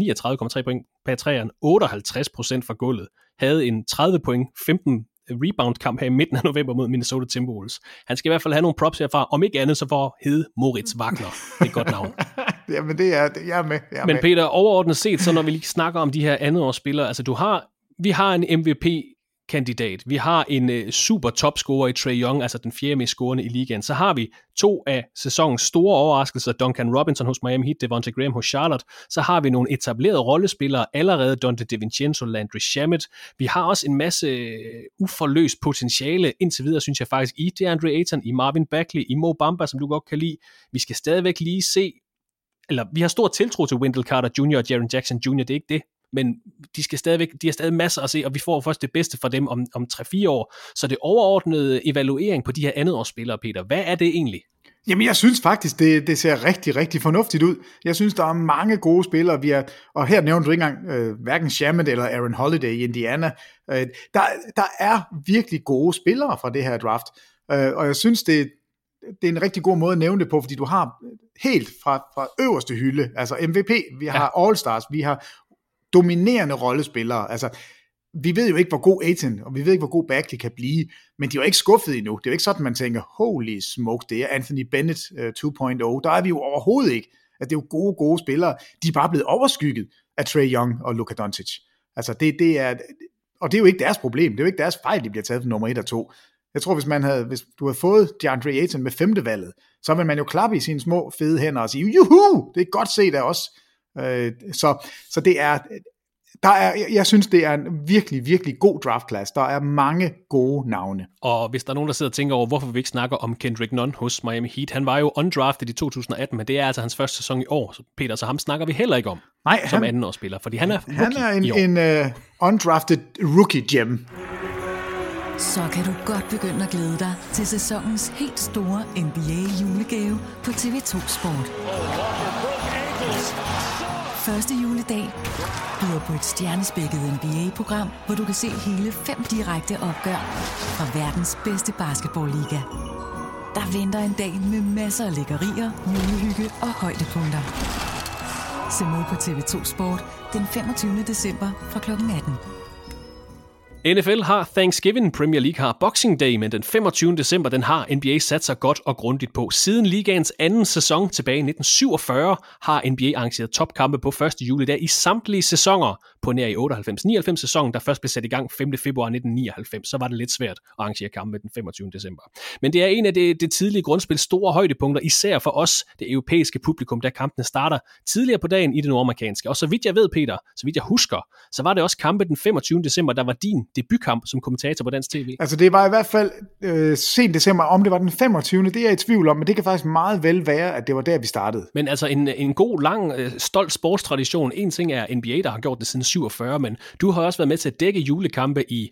39,3 point per træeren, 58 fra gulvet, havde en 30 point, 15 rebound-kamp her i midten af november mod Minnesota Timberwolves. Han skal i hvert fald have nogle props herfra, om ikke andet så for hed Moritz Wagner. Det er et godt navn. Jamen det er, det, jeg er med. Jeg er Men. Peter, overordnet set, så når vi lige snakker om de her andet spillere, altså du har, vi har en MVP kandidat. Vi har en øh, super topscorer i Trey Young, altså den fjerde mest scorende i ligaen. Så har vi to af sæsonens store overraskelser, Duncan Robinson hos Miami Heat, Devontae Graham hos Charlotte. Så har vi nogle etablerede rollespillere, allerede Dante DiVincenzo, Landry Shamet. Vi har også en masse øh, uforløst potentiale, indtil videre synes jeg faktisk, i DeAndre Ayton, i Marvin Bagley, i Mo Bamba, som du godt kan lide. Vi skal stadigvæk lige se, eller vi har stor tiltro til Wendell Carter Jr. og Jaron Jackson Jr., det er ikke det, men de skal stadigvæk, de har stadig masser at se, og vi får først det bedste fra dem om, om 3-4 år. Så det overordnede evaluering på de her andet spillere, Peter, hvad er det egentlig? Jamen, jeg synes faktisk, det, det ser rigtig, rigtig fornuftigt ud. Jeg synes, der er mange gode spillere. Vi er, og her nævner du ikke engang øh, hverken Shamet eller Aaron Holiday i Indiana. Øh, der, der er virkelig gode spillere fra det her draft. Øh, og jeg synes, det, det er en rigtig god måde at nævne det på, fordi du har helt fra, fra øverste hylde, altså MVP, vi har ja. All-Stars, vi har dominerende rollespillere. Altså, vi ved jo ikke, hvor god Aiton, og vi ved ikke, hvor god Bagley kan blive, men de er jo ikke skuffet endnu. Det er jo ikke sådan, man tænker, holy smoke, det er Anthony Bennett øh, uh, 2.0. Der er vi jo overhovedet ikke. Altså, det er jo gode, gode spillere. De er bare blevet overskygget af Trey Young og Luka Doncic. Altså, det, det er, og det er jo ikke deres problem. Det er jo ikke deres fejl, de bliver taget for nummer 1 og 2. Jeg tror, hvis, man havde, hvis du havde fået DeAndre Ayton med femte valget, så ville man jo klappe i sine små fede hænder og sige, juhu, det er godt set af os. Øh, så, så det er, der er, jeg synes, det er en virkelig, virkelig god draft class. Der er mange gode navne. Og hvis der er nogen, der sidder og tænker over, hvorfor vi ikke snakker om Kendrick Nunn hos Miami Heat. Han var jo undrafted i 2018, men det er altså hans første sæson i år. Så Peter, så ham snakker vi heller ikke om Nej, som han, anden årsspiller, fordi han er Han er en, en uh, undrafted rookie gem. Så kan du godt begynde at glæde dig til sæsonens helt store NBA-julegave på TV2 Sport. Første juledag byder på et stjernespækket NBA-program, hvor du kan se hele fem direkte opgør fra verdens bedste basketballliga. Der venter en dag med masser af lækkerier, julehygge og højdepunkter. Se med på TV2 Sport den 25. december fra kl. 18. NFL har Thanksgiving, Premier League har Boxing Day, men den 25. december den har NBA sat sig godt og grundigt på. Siden ligaens anden sæson tilbage i 1947 har NBA arrangeret topkampe på 1. juledag i samtlige sæsoner på nær i 98-99 sæsonen, der først blev sat i gang 5. februar 1999. Så var det lidt svært at arrangere kampe den 25. december. Men det er en af det, det tidlige grundspils store højdepunkter, især for os, det europæiske publikum, da kampene starter tidligere på dagen i det nordamerikanske. Og så vidt jeg ved, Peter, så vidt jeg husker, så var det også kampe den 25. december, der var din debutkamp som kommentator på Dansk TV. Altså det var i hvert fald øh, sent december, om det var den 25. Det er jeg i tvivl om, men det kan faktisk meget vel være, at det var der, vi startede. Men altså en, en god, lang, øh, stolt sportstradition. En ting er NBA, der har gjort det siden 47, men du har også været med til at dække julekampe i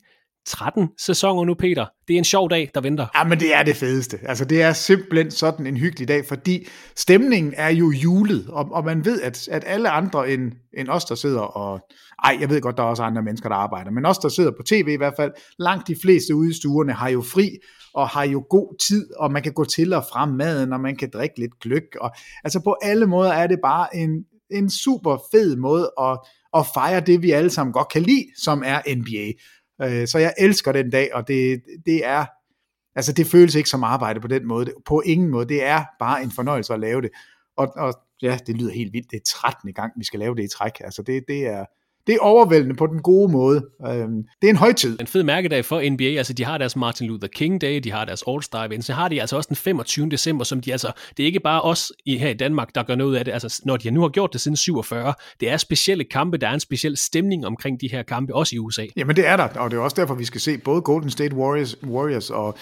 13 sæsoner nu, Peter. Det er en sjov dag, der venter. Ja, men det er det fedeste. Altså, det er simpelthen sådan en hyggelig dag, fordi stemningen er jo julet, og, og man ved, at, at alle andre end, end os, der sidder og... Ej, jeg ved godt, der er også andre mennesker, der arbejder, men også der sidder på tv i hvert fald, langt de fleste ude i stuerne har jo fri, og har jo god tid, og man kan gå til og fra maden, og man kan drikke lidt gløk. Og, altså, på alle måder er det bare en, en super fed måde at, at fejre det, vi alle sammen godt kan lide, som er NBA. Øh, så jeg elsker den dag, og det, det er, altså det føles ikke som arbejde på den måde. På ingen måde. Det er bare en fornøjelse at lave det. Og, og ja, det lyder helt vildt. Det er 13. gang, vi skal lave det i træk. Altså det, det er, det er overvældende på den gode måde. Øhm, det er en højtid. En fed mærkedag for NBA. Altså, de har deres Martin Luther King Day, de har deres All-Star event, så har de altså også den 25. december, som de altså, det er ikke bare os i, her i Danmark, der gør noget af det. Altså, når de nu har gjort det siden 47, det er specielle kampe, der er en speciel stemning omkring de her kampe, også i USA. Jamen det er der, og det er også derfor, vi skal se både Golden State Warriors, Warriors og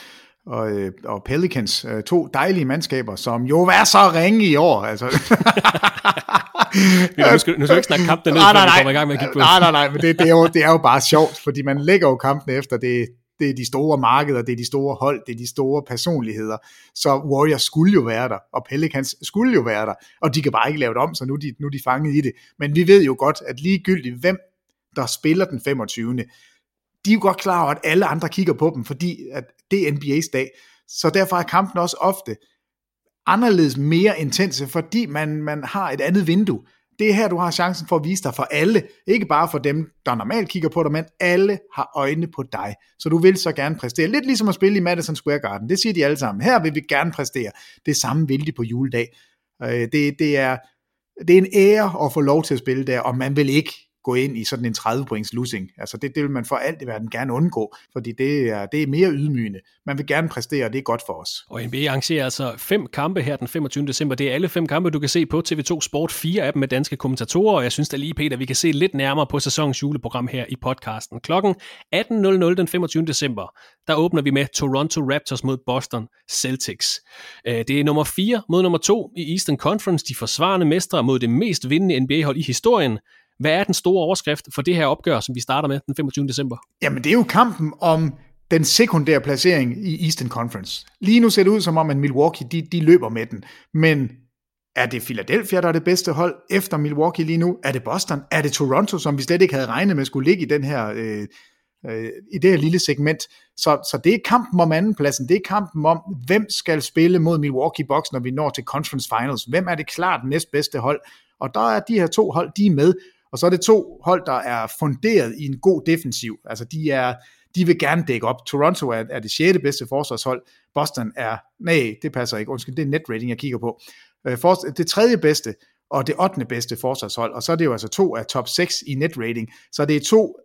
og, øh, og Pelicans, øh, to dejlige mandskaber, som jo er så ringe i år. Altså. nu, skal, nu skal du ikke snakke kampen ned, nej, nej, nej, kommer i gang med at kigge på Nej, nej, nej, men det, det, er jo, det er jo bare sjovt, fordi man lægger jo kampen efter det, det er de store markeder, det er de store hold, det er de store personligheder. Så Warriors skulle jo være der, og Pelicans skulle jo være der, og de kan bare ikke lave det om, så nu er de, nu er de fanget i det. Men vi ved jo godt, at ligegyldigt hvem der spiller den 25 de er jo godt klar over, at alle andre kigger på dem, fordi at det er NBA's dag. Så derfor er kampen også ofte anderledes mere intense, fordi man, man har et andet vindue. Det er her, du har chancen for at vise dig for alle. Ikke bare for dem, der normalt kigger på dig, men alle har øjne på dig. Så du vil så gerne præstere. Lidt ligesom at spille i Madison Square Garden. Det siger de alle sammen. Her vil vi gerne præstere. Det samme vil de på juledag. Øh, det, det, er, det er en ære at få lov til at spille der, og man vil ikke gå ind i sådan en 30 points losing. Altså det, det vil man for alt i verden gerne undgå, fordi det er, det er mere ydmygende. Man vil gerne præstere, og det er godt for os. Og NBA arrangerer altså fem kampe her den 25. december. Det er alle fem kampe, du kan se på TV2 Sport. Fire af dem med danske kommentatorer, og jeg synes da lige, Peter, vi kan se lidt nærmere på sæsonens juleprogram her i podcasten. Klokken 18.00 den 25. december, der åbner vi med Toronto Raptors mod Boston Celtics. Øh, det er nummer 4 mod nummer 2 i Eastern Conference, de forsvarende mestre mod det mest vindende NBA-hold i historien. Hvad er den store overskrift for det her opgør, som vi starter med den 25. december? Jamen, det er jo kampen om den sekundære placering i Eastern Conference. Lige nu ser det ud som om, at Milwaukee de, de løber med den. Men er det Philadelphia, der er det bedste hold efter Milwaukee lige nu? Er det Boston? Er det Toronto, som vi slet ikke havde regnet med skulle ligge i den her... Øh, øh, i det her lille segment. Så, så det er kampen om andenpladsen. Det er kampen om, hvem skal spille mod Milwaukee Bucks, når vi når til Conference Finals. Hvem er det klart næstbedste hold? Og der er de her to hold, de er med. Og så er det to hold, der er funderet i en god defensiv. Altså de er, de vil gerne dække op. Toronto er, er det sjette bedste forsvarshold. Boston er, nej, det passer ikke. Undskyld, det er net rating, jeg kigger på. Øh, for, det tredje bedste og det ottende bedste forsvarshold. Og så er det jo altså to af top 6 i net rating. Så det er to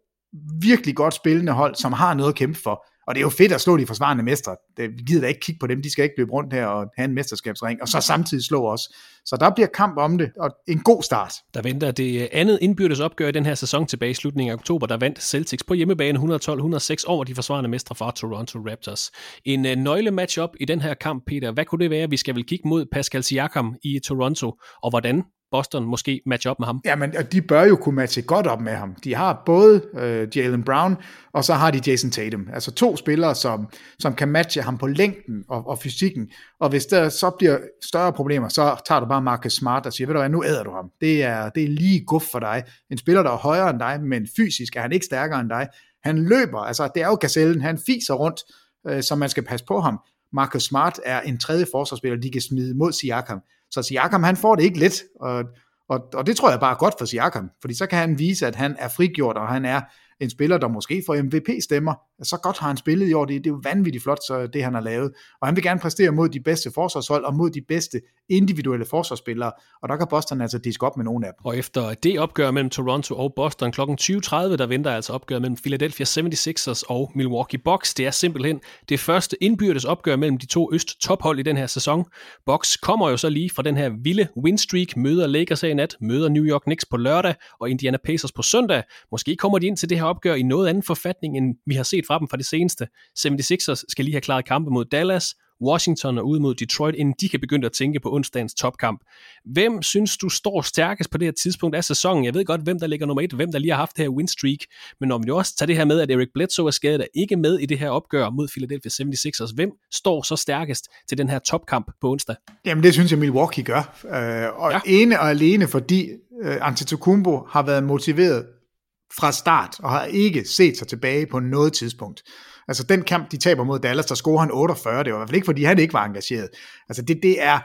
virkelig godt spillende hold, som har noget at kæmpe for. Og det er jo fedt at slå de forsvarende mestre. Det, vi gider da ikke kigge på dem, de skal ikke løbe rundt her og have en mesterskabsring, og så samtidig slå os. Så der bliver kamp om det, og en god start. Der venter det andet indbyrdes opgør i den her sæson tilbage i slutningen af oktober, der vandt Celtics på hjemmebane 112-106 over de forsvarende mestre fra Toronto Raptors. En uh, nøgle matchup i den her kamp, Peter. Hvad kunne det være? Vi skal vel kigge mod Pascal Siakam i Toronto, og hvordan Boston måske matche op med ham. Jamen, de bør jo kunne matche godt op med ham. De har både øh, Jalen Brown, og så har de Jason Tatum. Altså to spillere, som, som kan matche ham på længden og, og fysikken. Og hvis der så bliver større problemer, så tager du bare Marcus Smart og siger, ved du hvad, nu æder du ham. Det er, det er lige guf for dig. En spiller, der er højere end dig, men fysisk er han ikke stærkere end dig. Han løber, altså det er jo gazellen, han fiser rundt, øh, så man skal passe på ham. Marcus Smart er en tredje forsvarsspiller, de kan smide mod Siakam. Så Siakam, han får det ikke let, og, og, og det tror jeg bare er godt for Siakam, fordi så kan han vise, at han er frigjort, og han er en spiller, der måske får MVP-stemmer. Så godt har han spillet i år, det, det er jo vanvittigt flot, så det han har lavet. Og han vil gerne præstere mod de bedste forsvarshold, og mod de bedste individuelle forsvarsspillere, og der kan Boston altså diske op med nogle af dem. Og efter det opgør mellem Toronto og Boston kl. 20.30, der venter altså opgør mellem Philadelphia 76ers og Milwaukee Bucks. Det er simpelthen det første indbyrdes opgør mellem de to øst-tophold i den her sæson. Bucks kommer jo så lige fra den her vilde win streak, møder Lakers i nat, møder New York Knicks på lørdag og Indiana Pacers på søndag. Måske kommer de ind til det her opgør i noget anden forfatning, end vi har set fra dem fra det seneste. 76ers skal lige have klaret kampe mod Dallas, Washington og ud mod Detroit, inden de kan begynde at tænke på onsdagens topkamp. Hvem synes du står stærkest på det her tidspunkt af sæsonen? Jeg ved godt, hvem der ligger nummer et, hvem der lige har haft det her win streak, men når vi også tager det her med, at Eric Bledsoe er skadet, er ikke med i det her opgør mod Philadelphia 76ers. Hvem står så stærkest til den her topkamp på onsdag? Jamen det synes jeg Milwaukee gør. Øh, og ja. ene og alene fordi øh, Antetokounmpo har været motiveret fra start og har ikke set sig tilbage på noget tidspunkt. Altså den kamp, de taber mod Dallas, der scorer han 48, det var i hvert fald ikke, fordi han ikke var engageret. Altså det, det er,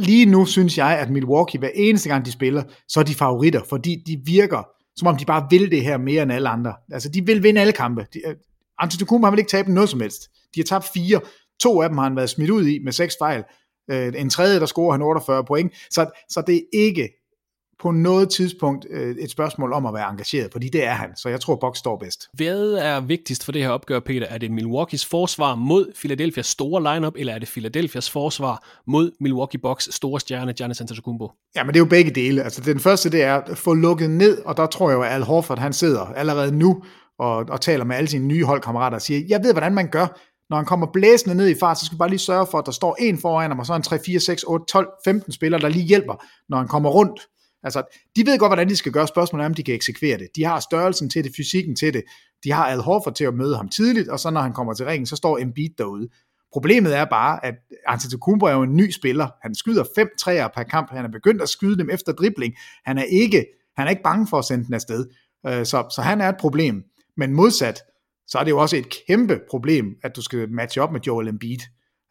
lige nu synes jeg, at Milwaukee, hver eneste gang de spiller, så er de favoritter, fordi de virker, som om de bare vil det her mere end alle andre. Altså de vil vinde alle kampe. De, øh, Antetokounmpo har vel ikke tabt noget som helst. De har tabt fire. To af dem har han været smidt ud i med seks fejl. Øh, en tredje, der scorer han 48 point. Så, så det er ikke på noget tidspunkt øh, et spørgsmål om at være engageret, fordi det er han, så jeg tror, Box står bedst. Hvad er vigtigst for det her opgør, Peter? Er det Milwaukees forsvar mod Philadelphia's store lineup, eller er det Philadelphia's forsvar mod Milwaukee Bucks store stjerne, Giannis Antetokounmpo? Ja, men det er jo begge dele. Altså, den første, det er at få lukket ned, og der tror jeg jo, at Al Horford, han sidder allerede nu og, og taler med alle sine nye holdkammerater og siger, jeg ved, hvordan man gør, når han kommer blæsende ned i fart, så skal vi bare lige sørge for, at der står en foran ham, og så en 3, 4, 6, 8, 12, 15 spillere, der lige hjælper, når han kommer rundt Altså, de ved godt, hvordan de skal gøre. Spørgsmålet er, om de kan eksekvere det. De har størrelsen til det, fysikken til det. De har Al Horford til at møde ham tidligt, og så når han kommer til ringen, så står Embiid derude. Problemet er bare, at Antetokounmpo er jo en ny spiller. Han skyder fem træer per kamp. Han er begyndt at skyde dem efter dribling. Han er ikke, han er ikke bange for at sende den afsted. Øh, så, så han er et problem. Men modsat, så er det jo også et kæmpe problem, at du skal matche op med Joel Embiid.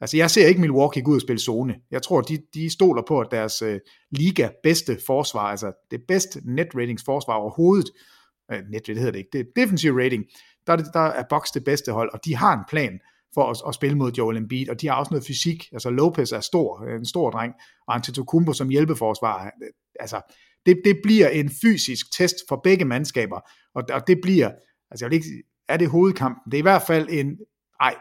Altså, jeg ser ikke Milwaukee gå ud og spille zone. Jeg tror, de, de stoler på, at deres øh, liga bedste forsvar, altså det bedste net ratings forsvar overhovedet, øh, net det hedder det ikke, det er defensive rating, der er, det, der er Bucks det bedste hold, og de har en plan for at, at spille mod Joel Embiid, og de har også noget fysik. Altså Lopez er stor, øh, en stor dreng, og Antetokounmpo som hjælpeforsvar. Øh, altså, det, det bliver en fysisk test for begge mandskaber, og, og det bliver, altså jeg vil ikke, er det hovedkampen? Det er i hvert fald en, ej,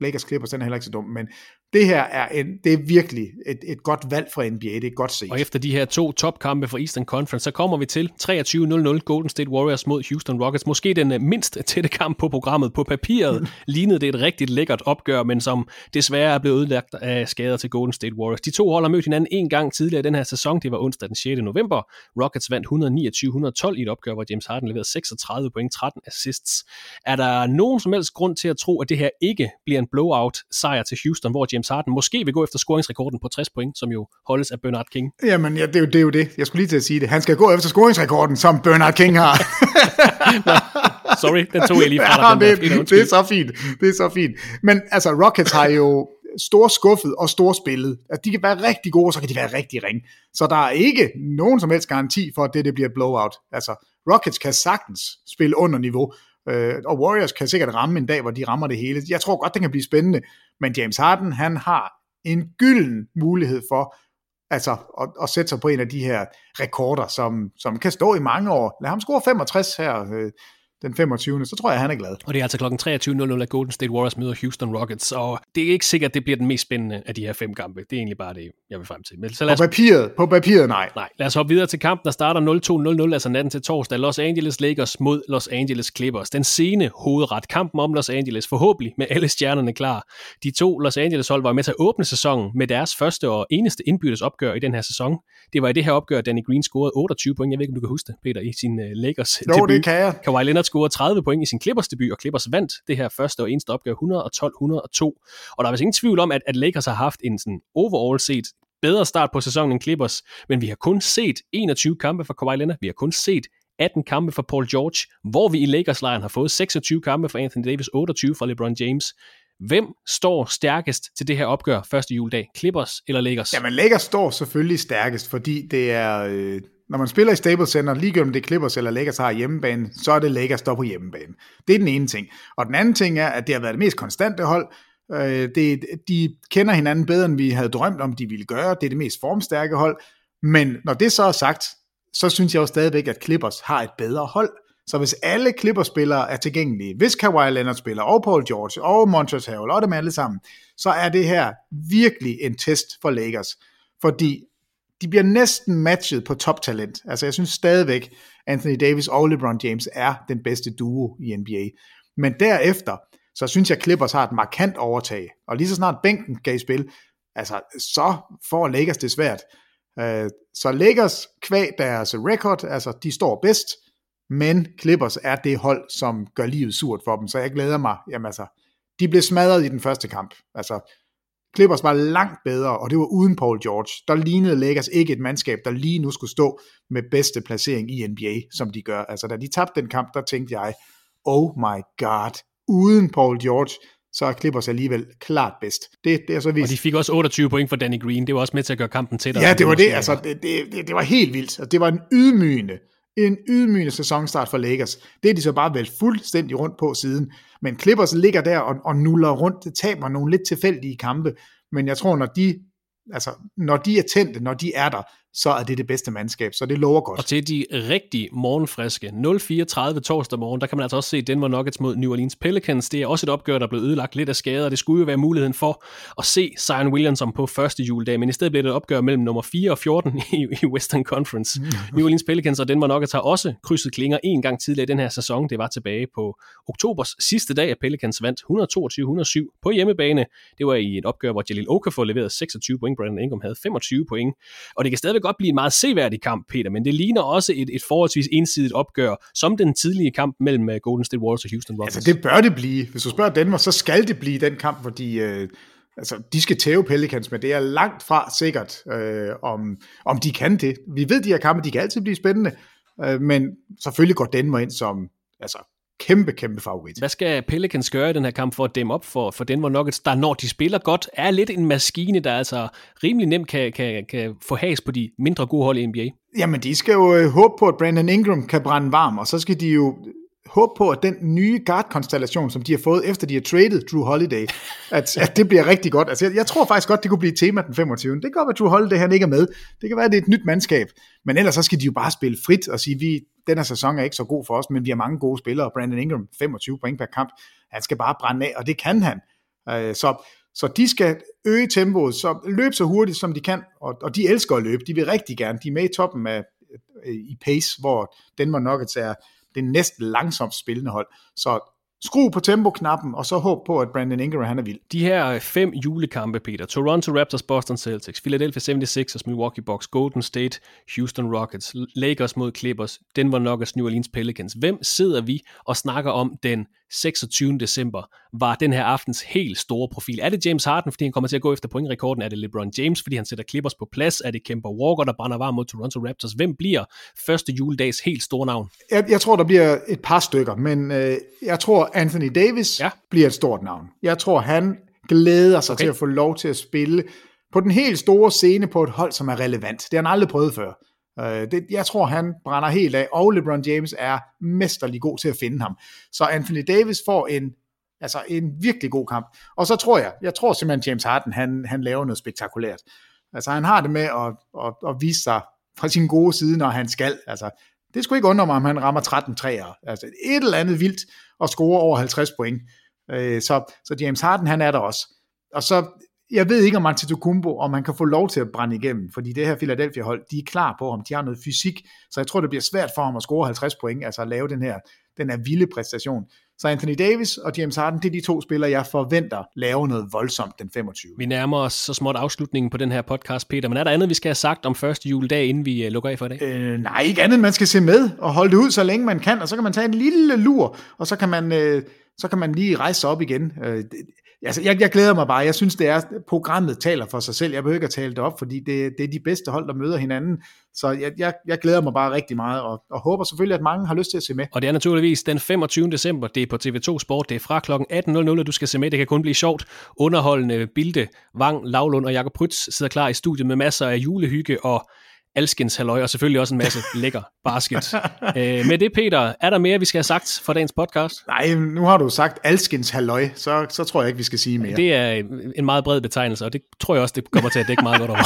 Lakers Clippers, den er heller ikke så dum, men det her er, en, det er virkelig et, et godt valg fra NBA, det er godt set. Og efter de her to topkampe fra Eastern Conference, så kommer vi til 23-0-0 Golden State Warriors mod Houston Rockets. Måske den øh, mindst tætte kamp på programmet. På papiret lignede det et rigtig lækkert opgør, men som desværre er blevet udlagt af skader til Golden State Warriors. De to hold har mødt hinanden en gang tidligere i den her sæson. Det var onsdag den 6. november. Rockets vandt 129-112 i et opgør, hvor James Harden leverede 36 point, 13 assists. Er der nogen som helst grund til at tro, at det her ikke bliver en blowout sejr til Houston, hvor James Harden måske vil gå efter scoringsrekorden på 60 point, som jo holdes af Bernard King. Jamen, ja, det, er jo, det er jo det. Jeg skulle lige til at sige det. Han skal gå efter scoringsrekorden, som Bernard King har. Sorry, den tog jeg lige fra dig. Ja, det, der, det er så fint. Det er så fint. Men altså, Rockets har jo stor skuffet og stor spillet. Altså, de kan være rigtig gode, så kan de være rigtig ring. Så der er ikke nogen som helst garanti for, at det, det bliver et blowout. Altså, Rockets kan sagtens spille under niveau, øh, og Warriors kan sikkert ramme en dag, hvor de rammer det hele. Jeg tror godt, det kan blive spændende, men James Harden, han har en gylden mulighed for altså at, at sætte sig på en af de her rekorder, som, som kan stå i mange år. Lad ham score 65 her øh, den 25. Så tror jeg, han er glad. Og det er altså kl. 23.00, at Golden State Warriors møder Houston Rockets, og det er ikke sikkert, at det bliver den mest spændende af de her fem kampe. Det er egentlig bare det, jeg vil frem til. Men så lad os... På papiret, på papiret nej. Nej, lad os hoppe videre til kampen, der starter 0-2-0-0, altså natten til torsdag. Los Angeles Lakers mod Los Angeles Clippers. Den sene hovedret. Kampen om Los Angeles, forhåbentlig med alle stjernerne klar. De to Los Angeles hold var med til at åbne sæsonen med deres første og eneste indbyttes opgør i den her sæson. Det var i det her opgør, Danny Green scorede 28 point. Jeg ved ikke, om du kan huske det, Peter, i sin uh, Lakers jo, debut. det kan jeg. Kawhi Leonard scorede 30 point i sin Clippers debut, og Clippers vandt det her første og eneste opgør 112-102. Og der er vist ingen tvivl om, at, at Lakers har haft en sådan overall set bedre start på sæsonen end Clippers, men vi har kun set 21 kampe for Kawhi Leonard, vi har kun set 18 kampe for Paul George, hvor vi i Lakers-lejren har fået 26 kampe for Anthony Davis, 28 for LeBron James. Hvem står stærkest til det her opgør første juledag? Clippers eller Lakers? Jamen Lakers står selvfølgelig stærkest, fordi det er, øh, når man spiller i Staples Center, lige om det Clippers eller Lakers har hjemmebane, så er det Lakers, der på hjemmebane. Det er den ene ting. Og den anden ting er, at det har været det mest konstante hold. Øh, det, de kender hinanden bedre, end vi havde drømt om, de ville gøre. Det er det mest formstærke hold. Men når det så er sagt, så synes jeg jo stadigvæk, at Clippers har et bedre hold. Så hvis alle Clippers-spillere er tilgængelige, hvis Kawhi Leonard spiller, og Paul George, og Montrezl Harrell, og dem alle sammen, så er det her virkelig en test for Lakers. Fordi de bliver næsten matchet på toptalent. Altså jeg synes stadigvæk, Anthony Davis og LeBron James er den bedste duo i NBA. Men derefter, så synes jeg, Clippers har et markant overtag. Og lige så snart bænken kan i spil, altså så får Lakers det svært. Øh, så Lakers kvæg deres record, altså de står bedst, men Clippers er det hold, som gør livet surt for dem, så jeg glæder mig, jamen altså, de blev smadret i den første kamp, altså Clippers var langt bedre, og det var uden Paul George. Der lignede Lakers ikke et mandskab, der lige nu skulle stå med bedste placering i NBA, som de gør. Altså da de tabte den kamp, der tænkte jeg, oh my god, uden Paul George, så er Clippers alligevel klart bedst. Det, det er så vist. Og de fik også 28 point for Danny Green. Det var også med til at gøre kampen tættere. Ja, det var det. Altså, det, det, det, det var helt vildt. Altså, det var en ydmygende, en ydmygende sæsonstart for Lakers. Det er de så bare vel fuldstændig rundt på siden. Men Clippers ligger der og, og nuller rundt, det taber nogle lidt tilfældige kampe. Men jeg tror, når de altså, når de er tændte, når de er der, så er det det bedste mandskab, så det lover godt. Og til de rigtig morgenfriske 0-34 torsdag morgen, der kan man altså også se Denver Nuggets mod New Orleans Pelicans. Det er også et opgør, der er blevet ødelagt lidt af skader. Det skulle jo være muligheden for at se Zion Williamson på første juledag, men i stedet blev det et opgør mellem nummer 4 og 14 i, i Western Conference. New Orleans Pelicans og Denver Nuggets har også krydset klinger en gang tidligere i den her sæson. Det var tilbage på oktobers sidste dag, at Pelicans vandt 122-107 på hjemmebane. Det var i et opgør, hvor Jalil Okafor leverede 26 point, Brandon Ingram havde 25 point. Og det kan stadigvæk godt blive en meget seværdig kamp, Peter, men det ligner også et, et forholdsvis ensidigt opgør, som den tidlige kamp mellem øh, Golden State Warriors og Houston Rockets. Altså det bør det blive. Hvis du spørger Danmark, så skal det blive den kamp, hvor de... Øh altså, de skal tæve Pelicans, men det er langt fra sikkert, øh, om, om de kan det. Vi ved, de her kampe, de kan altid blive spændende, øh, men selvfølgelig går Denver ind som altså, kæmpe, kæmpe favorit. Hvad skal Pelicans gøre i den her kamp for at dæmme op for, for Denver Nuggets, der når de spiller godt, er lidt en maskine, der altså rimelig nemt kan, kan, kan få has på de mindre gode hold i NBA? Jamen, de skal jo øh, håbe på, at Brandon Ingram kan brænde varm, og så skal de jo håbe på, at den nye guard-konstellation, som de har fået, efter de har traded Drew Holiday, at, at det bliver rigtig godt. Altså, jeg, jeg tror faktisk godt, det kunne blive et tema den 25. Det kan godt være, at Drew Holiday han ikke er med. Det kan være, at det er et nyt mandskab. Men ellers så skal de jo bare spille frit og sige, vi, den her sæson er ikke så god for os, men vi har mange gode spillere. Brandon Ingram, 25 point per kamp. Han skal bare brænde af, og det kan han. Øh, så, så de skal øge tempoet, så løbe så hurtigt, som de kan, og, og de elsker at løbe. De vil rigtig gerne. De er med i toppen af, i pace, hvor Denver Nuggets er det næst langsomt spillende hold. Så skru på tempo-knappen, og så håb på, at Brandon Ingram han er vild. De her øh, fem julekampe, Peter. Toronto Raptors, Boston Celtics, Philadelphia 76ers, Milwaukee Bucks, Golden State, Houston Rockets, Lakers mod Clippers, Denver Nuggets, New Orleans Pelicans. Hvem sidder vi og snakker om den 26. december, var den her aftens helt store profil. Er det James Harden, fordi han kommer til at gå efter pointrekorden? Er det LeBron James, fordi han sætter Clippers på plads? Er det Kemba Walker, der brænder varm mod Toronto Raptors? Hvem bliver første juledags helt store navn? Jeg, jeg tror, der bliver et par stykker, men øh, jeg tror, Anthony Davis ja. bliver et stort navn. Jeg tror, han glæder sig okay. til at få lov til at spille på den helt store scene på et hold, som er relevant. Det har han aldrig prøvet før. Øh, det, jeg tror, han brænder helt af, og LeBron James er mesterlig god til at finde ham. Så Anthony Davis får en, altså en virkelig god kamp. Og så tror jeg, jeg tror simpelthen, James Harden, han, han laver noget spektakulært. Altså han har det med at, at, at vise sig fra sin gode side, når han skal. Altså, det skulle ikke undre mig, om han rammer 13 træer. Altså et eller andet vildt og score over 50 point. Øh, så, så James Harden, han er der også. Og så jeg ved ikke om Antetokounmpo, om han kan få lov til at brænde igennem, fordi det her Philadelphia-hold, de er klar på ham, de har noget fysik, så jeg tror, det bliver svært for ham at score 50 point, altså at lave den her, den her vilde præstation. Så Anthony Davis og James Harden, det er de to spillere, jeg forventer lave noget voldsomt den 25. Vi nærmer os så småt afslutningen på den her podcast, Peter, men er der andet, vi skal have sagt om første juledag, inden vi uh, lukker af for i dag? Øh, nej, ikke andet, man skal se med og holde det ud, så længe man kan, og så kan man tage en lille lur, og så kan man... Øh, så kan man lige rejse sig op igen. Øh, altså, jeg, jeg glæder mig bare. Jeg synes, det er, programmet taler for sig selv. Jeg behøver ikke at tale det op, fordi det, det er de bedste hold, der møder hinanden. Så jeg, jeg, jeg glæder mig bare rigtig meget, og, og håber selvfølgelig, at mange har lyst til at se med. Og det er naturligvis den 25. december. Det er på TV2 Sport. Det er fra kl. 18.00, at du skal se med. Det kan kun blive sjovt. Underholdende Bilde, Vang, Lavlund og Jakob Prytz sidder klar i studiet med masser af julehygge og alskens halløj, og selvfølgelig også en masse lækker basket. øh, med det, Peter, er der mere, vi skal have sagt for dagens podcast? Nej, nu har du sagt alskens halløj, så, så tror jeg ikke, vi skal sige mere. Det er en, meget bred betegnelse, og det tror jeg også, det kommer til at dække meget godt over.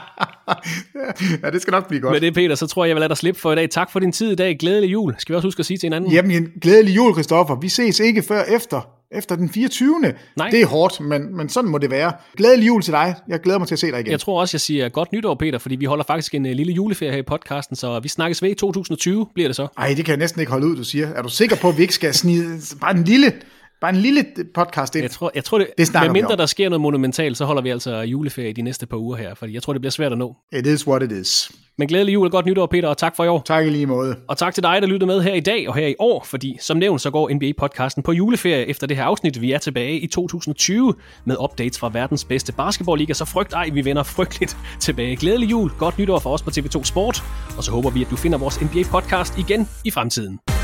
ja, det skal nok blive godt. Med det, Peter, så tror jeg, jeg vil lade dig slippe for i dag. Tak for din tid i dag. Glædelig jul. Skal vi også huske at sige til hinanden? Jamen, glædelig jul, Christoffer. Vi ses ikke før efter efter den 24. Nej. Det er hårdt, men, men sådan må det være. Glædelig jul til dig. Jeg glæder mig til at se dig igen. Jeg tror også, jeg siger godt nytår, Peter, fordi vi holder faktisk en uh, lille juleferie her i podcasten, så vi snakkes ved i 2020, bliver det så. Nej, det kan jeg næsten ikke holde ud, du siger. Er du sikker på, at vi ikke skal snide bare en lille Bare en lille podcast ind. Jeg tror, jeg tror det, det med mindre der sker noget monumentalt, så holder vi altså juleferie de næste par uger her, fordi jeg tror, det bliver svært at nå. It is what it is. Men glædelig jul og godt nytår, Peter, og tak for i år. Tak i lige måde. Og tak til dig, der lyttede med her i dag og her i år, fordi som nævnt, så går NBA-podcasten på juleferie efter det her afsnit. Vi er tilbage i 2020 med updates fra verdens bedste basketballliga, så frygt ej, vi vender frygteligt tilbage. Glædelig jul, godt nytår for os på TV2 Sport, og så håber vi, at du finder vores NBA-podcast igen i fremtiden.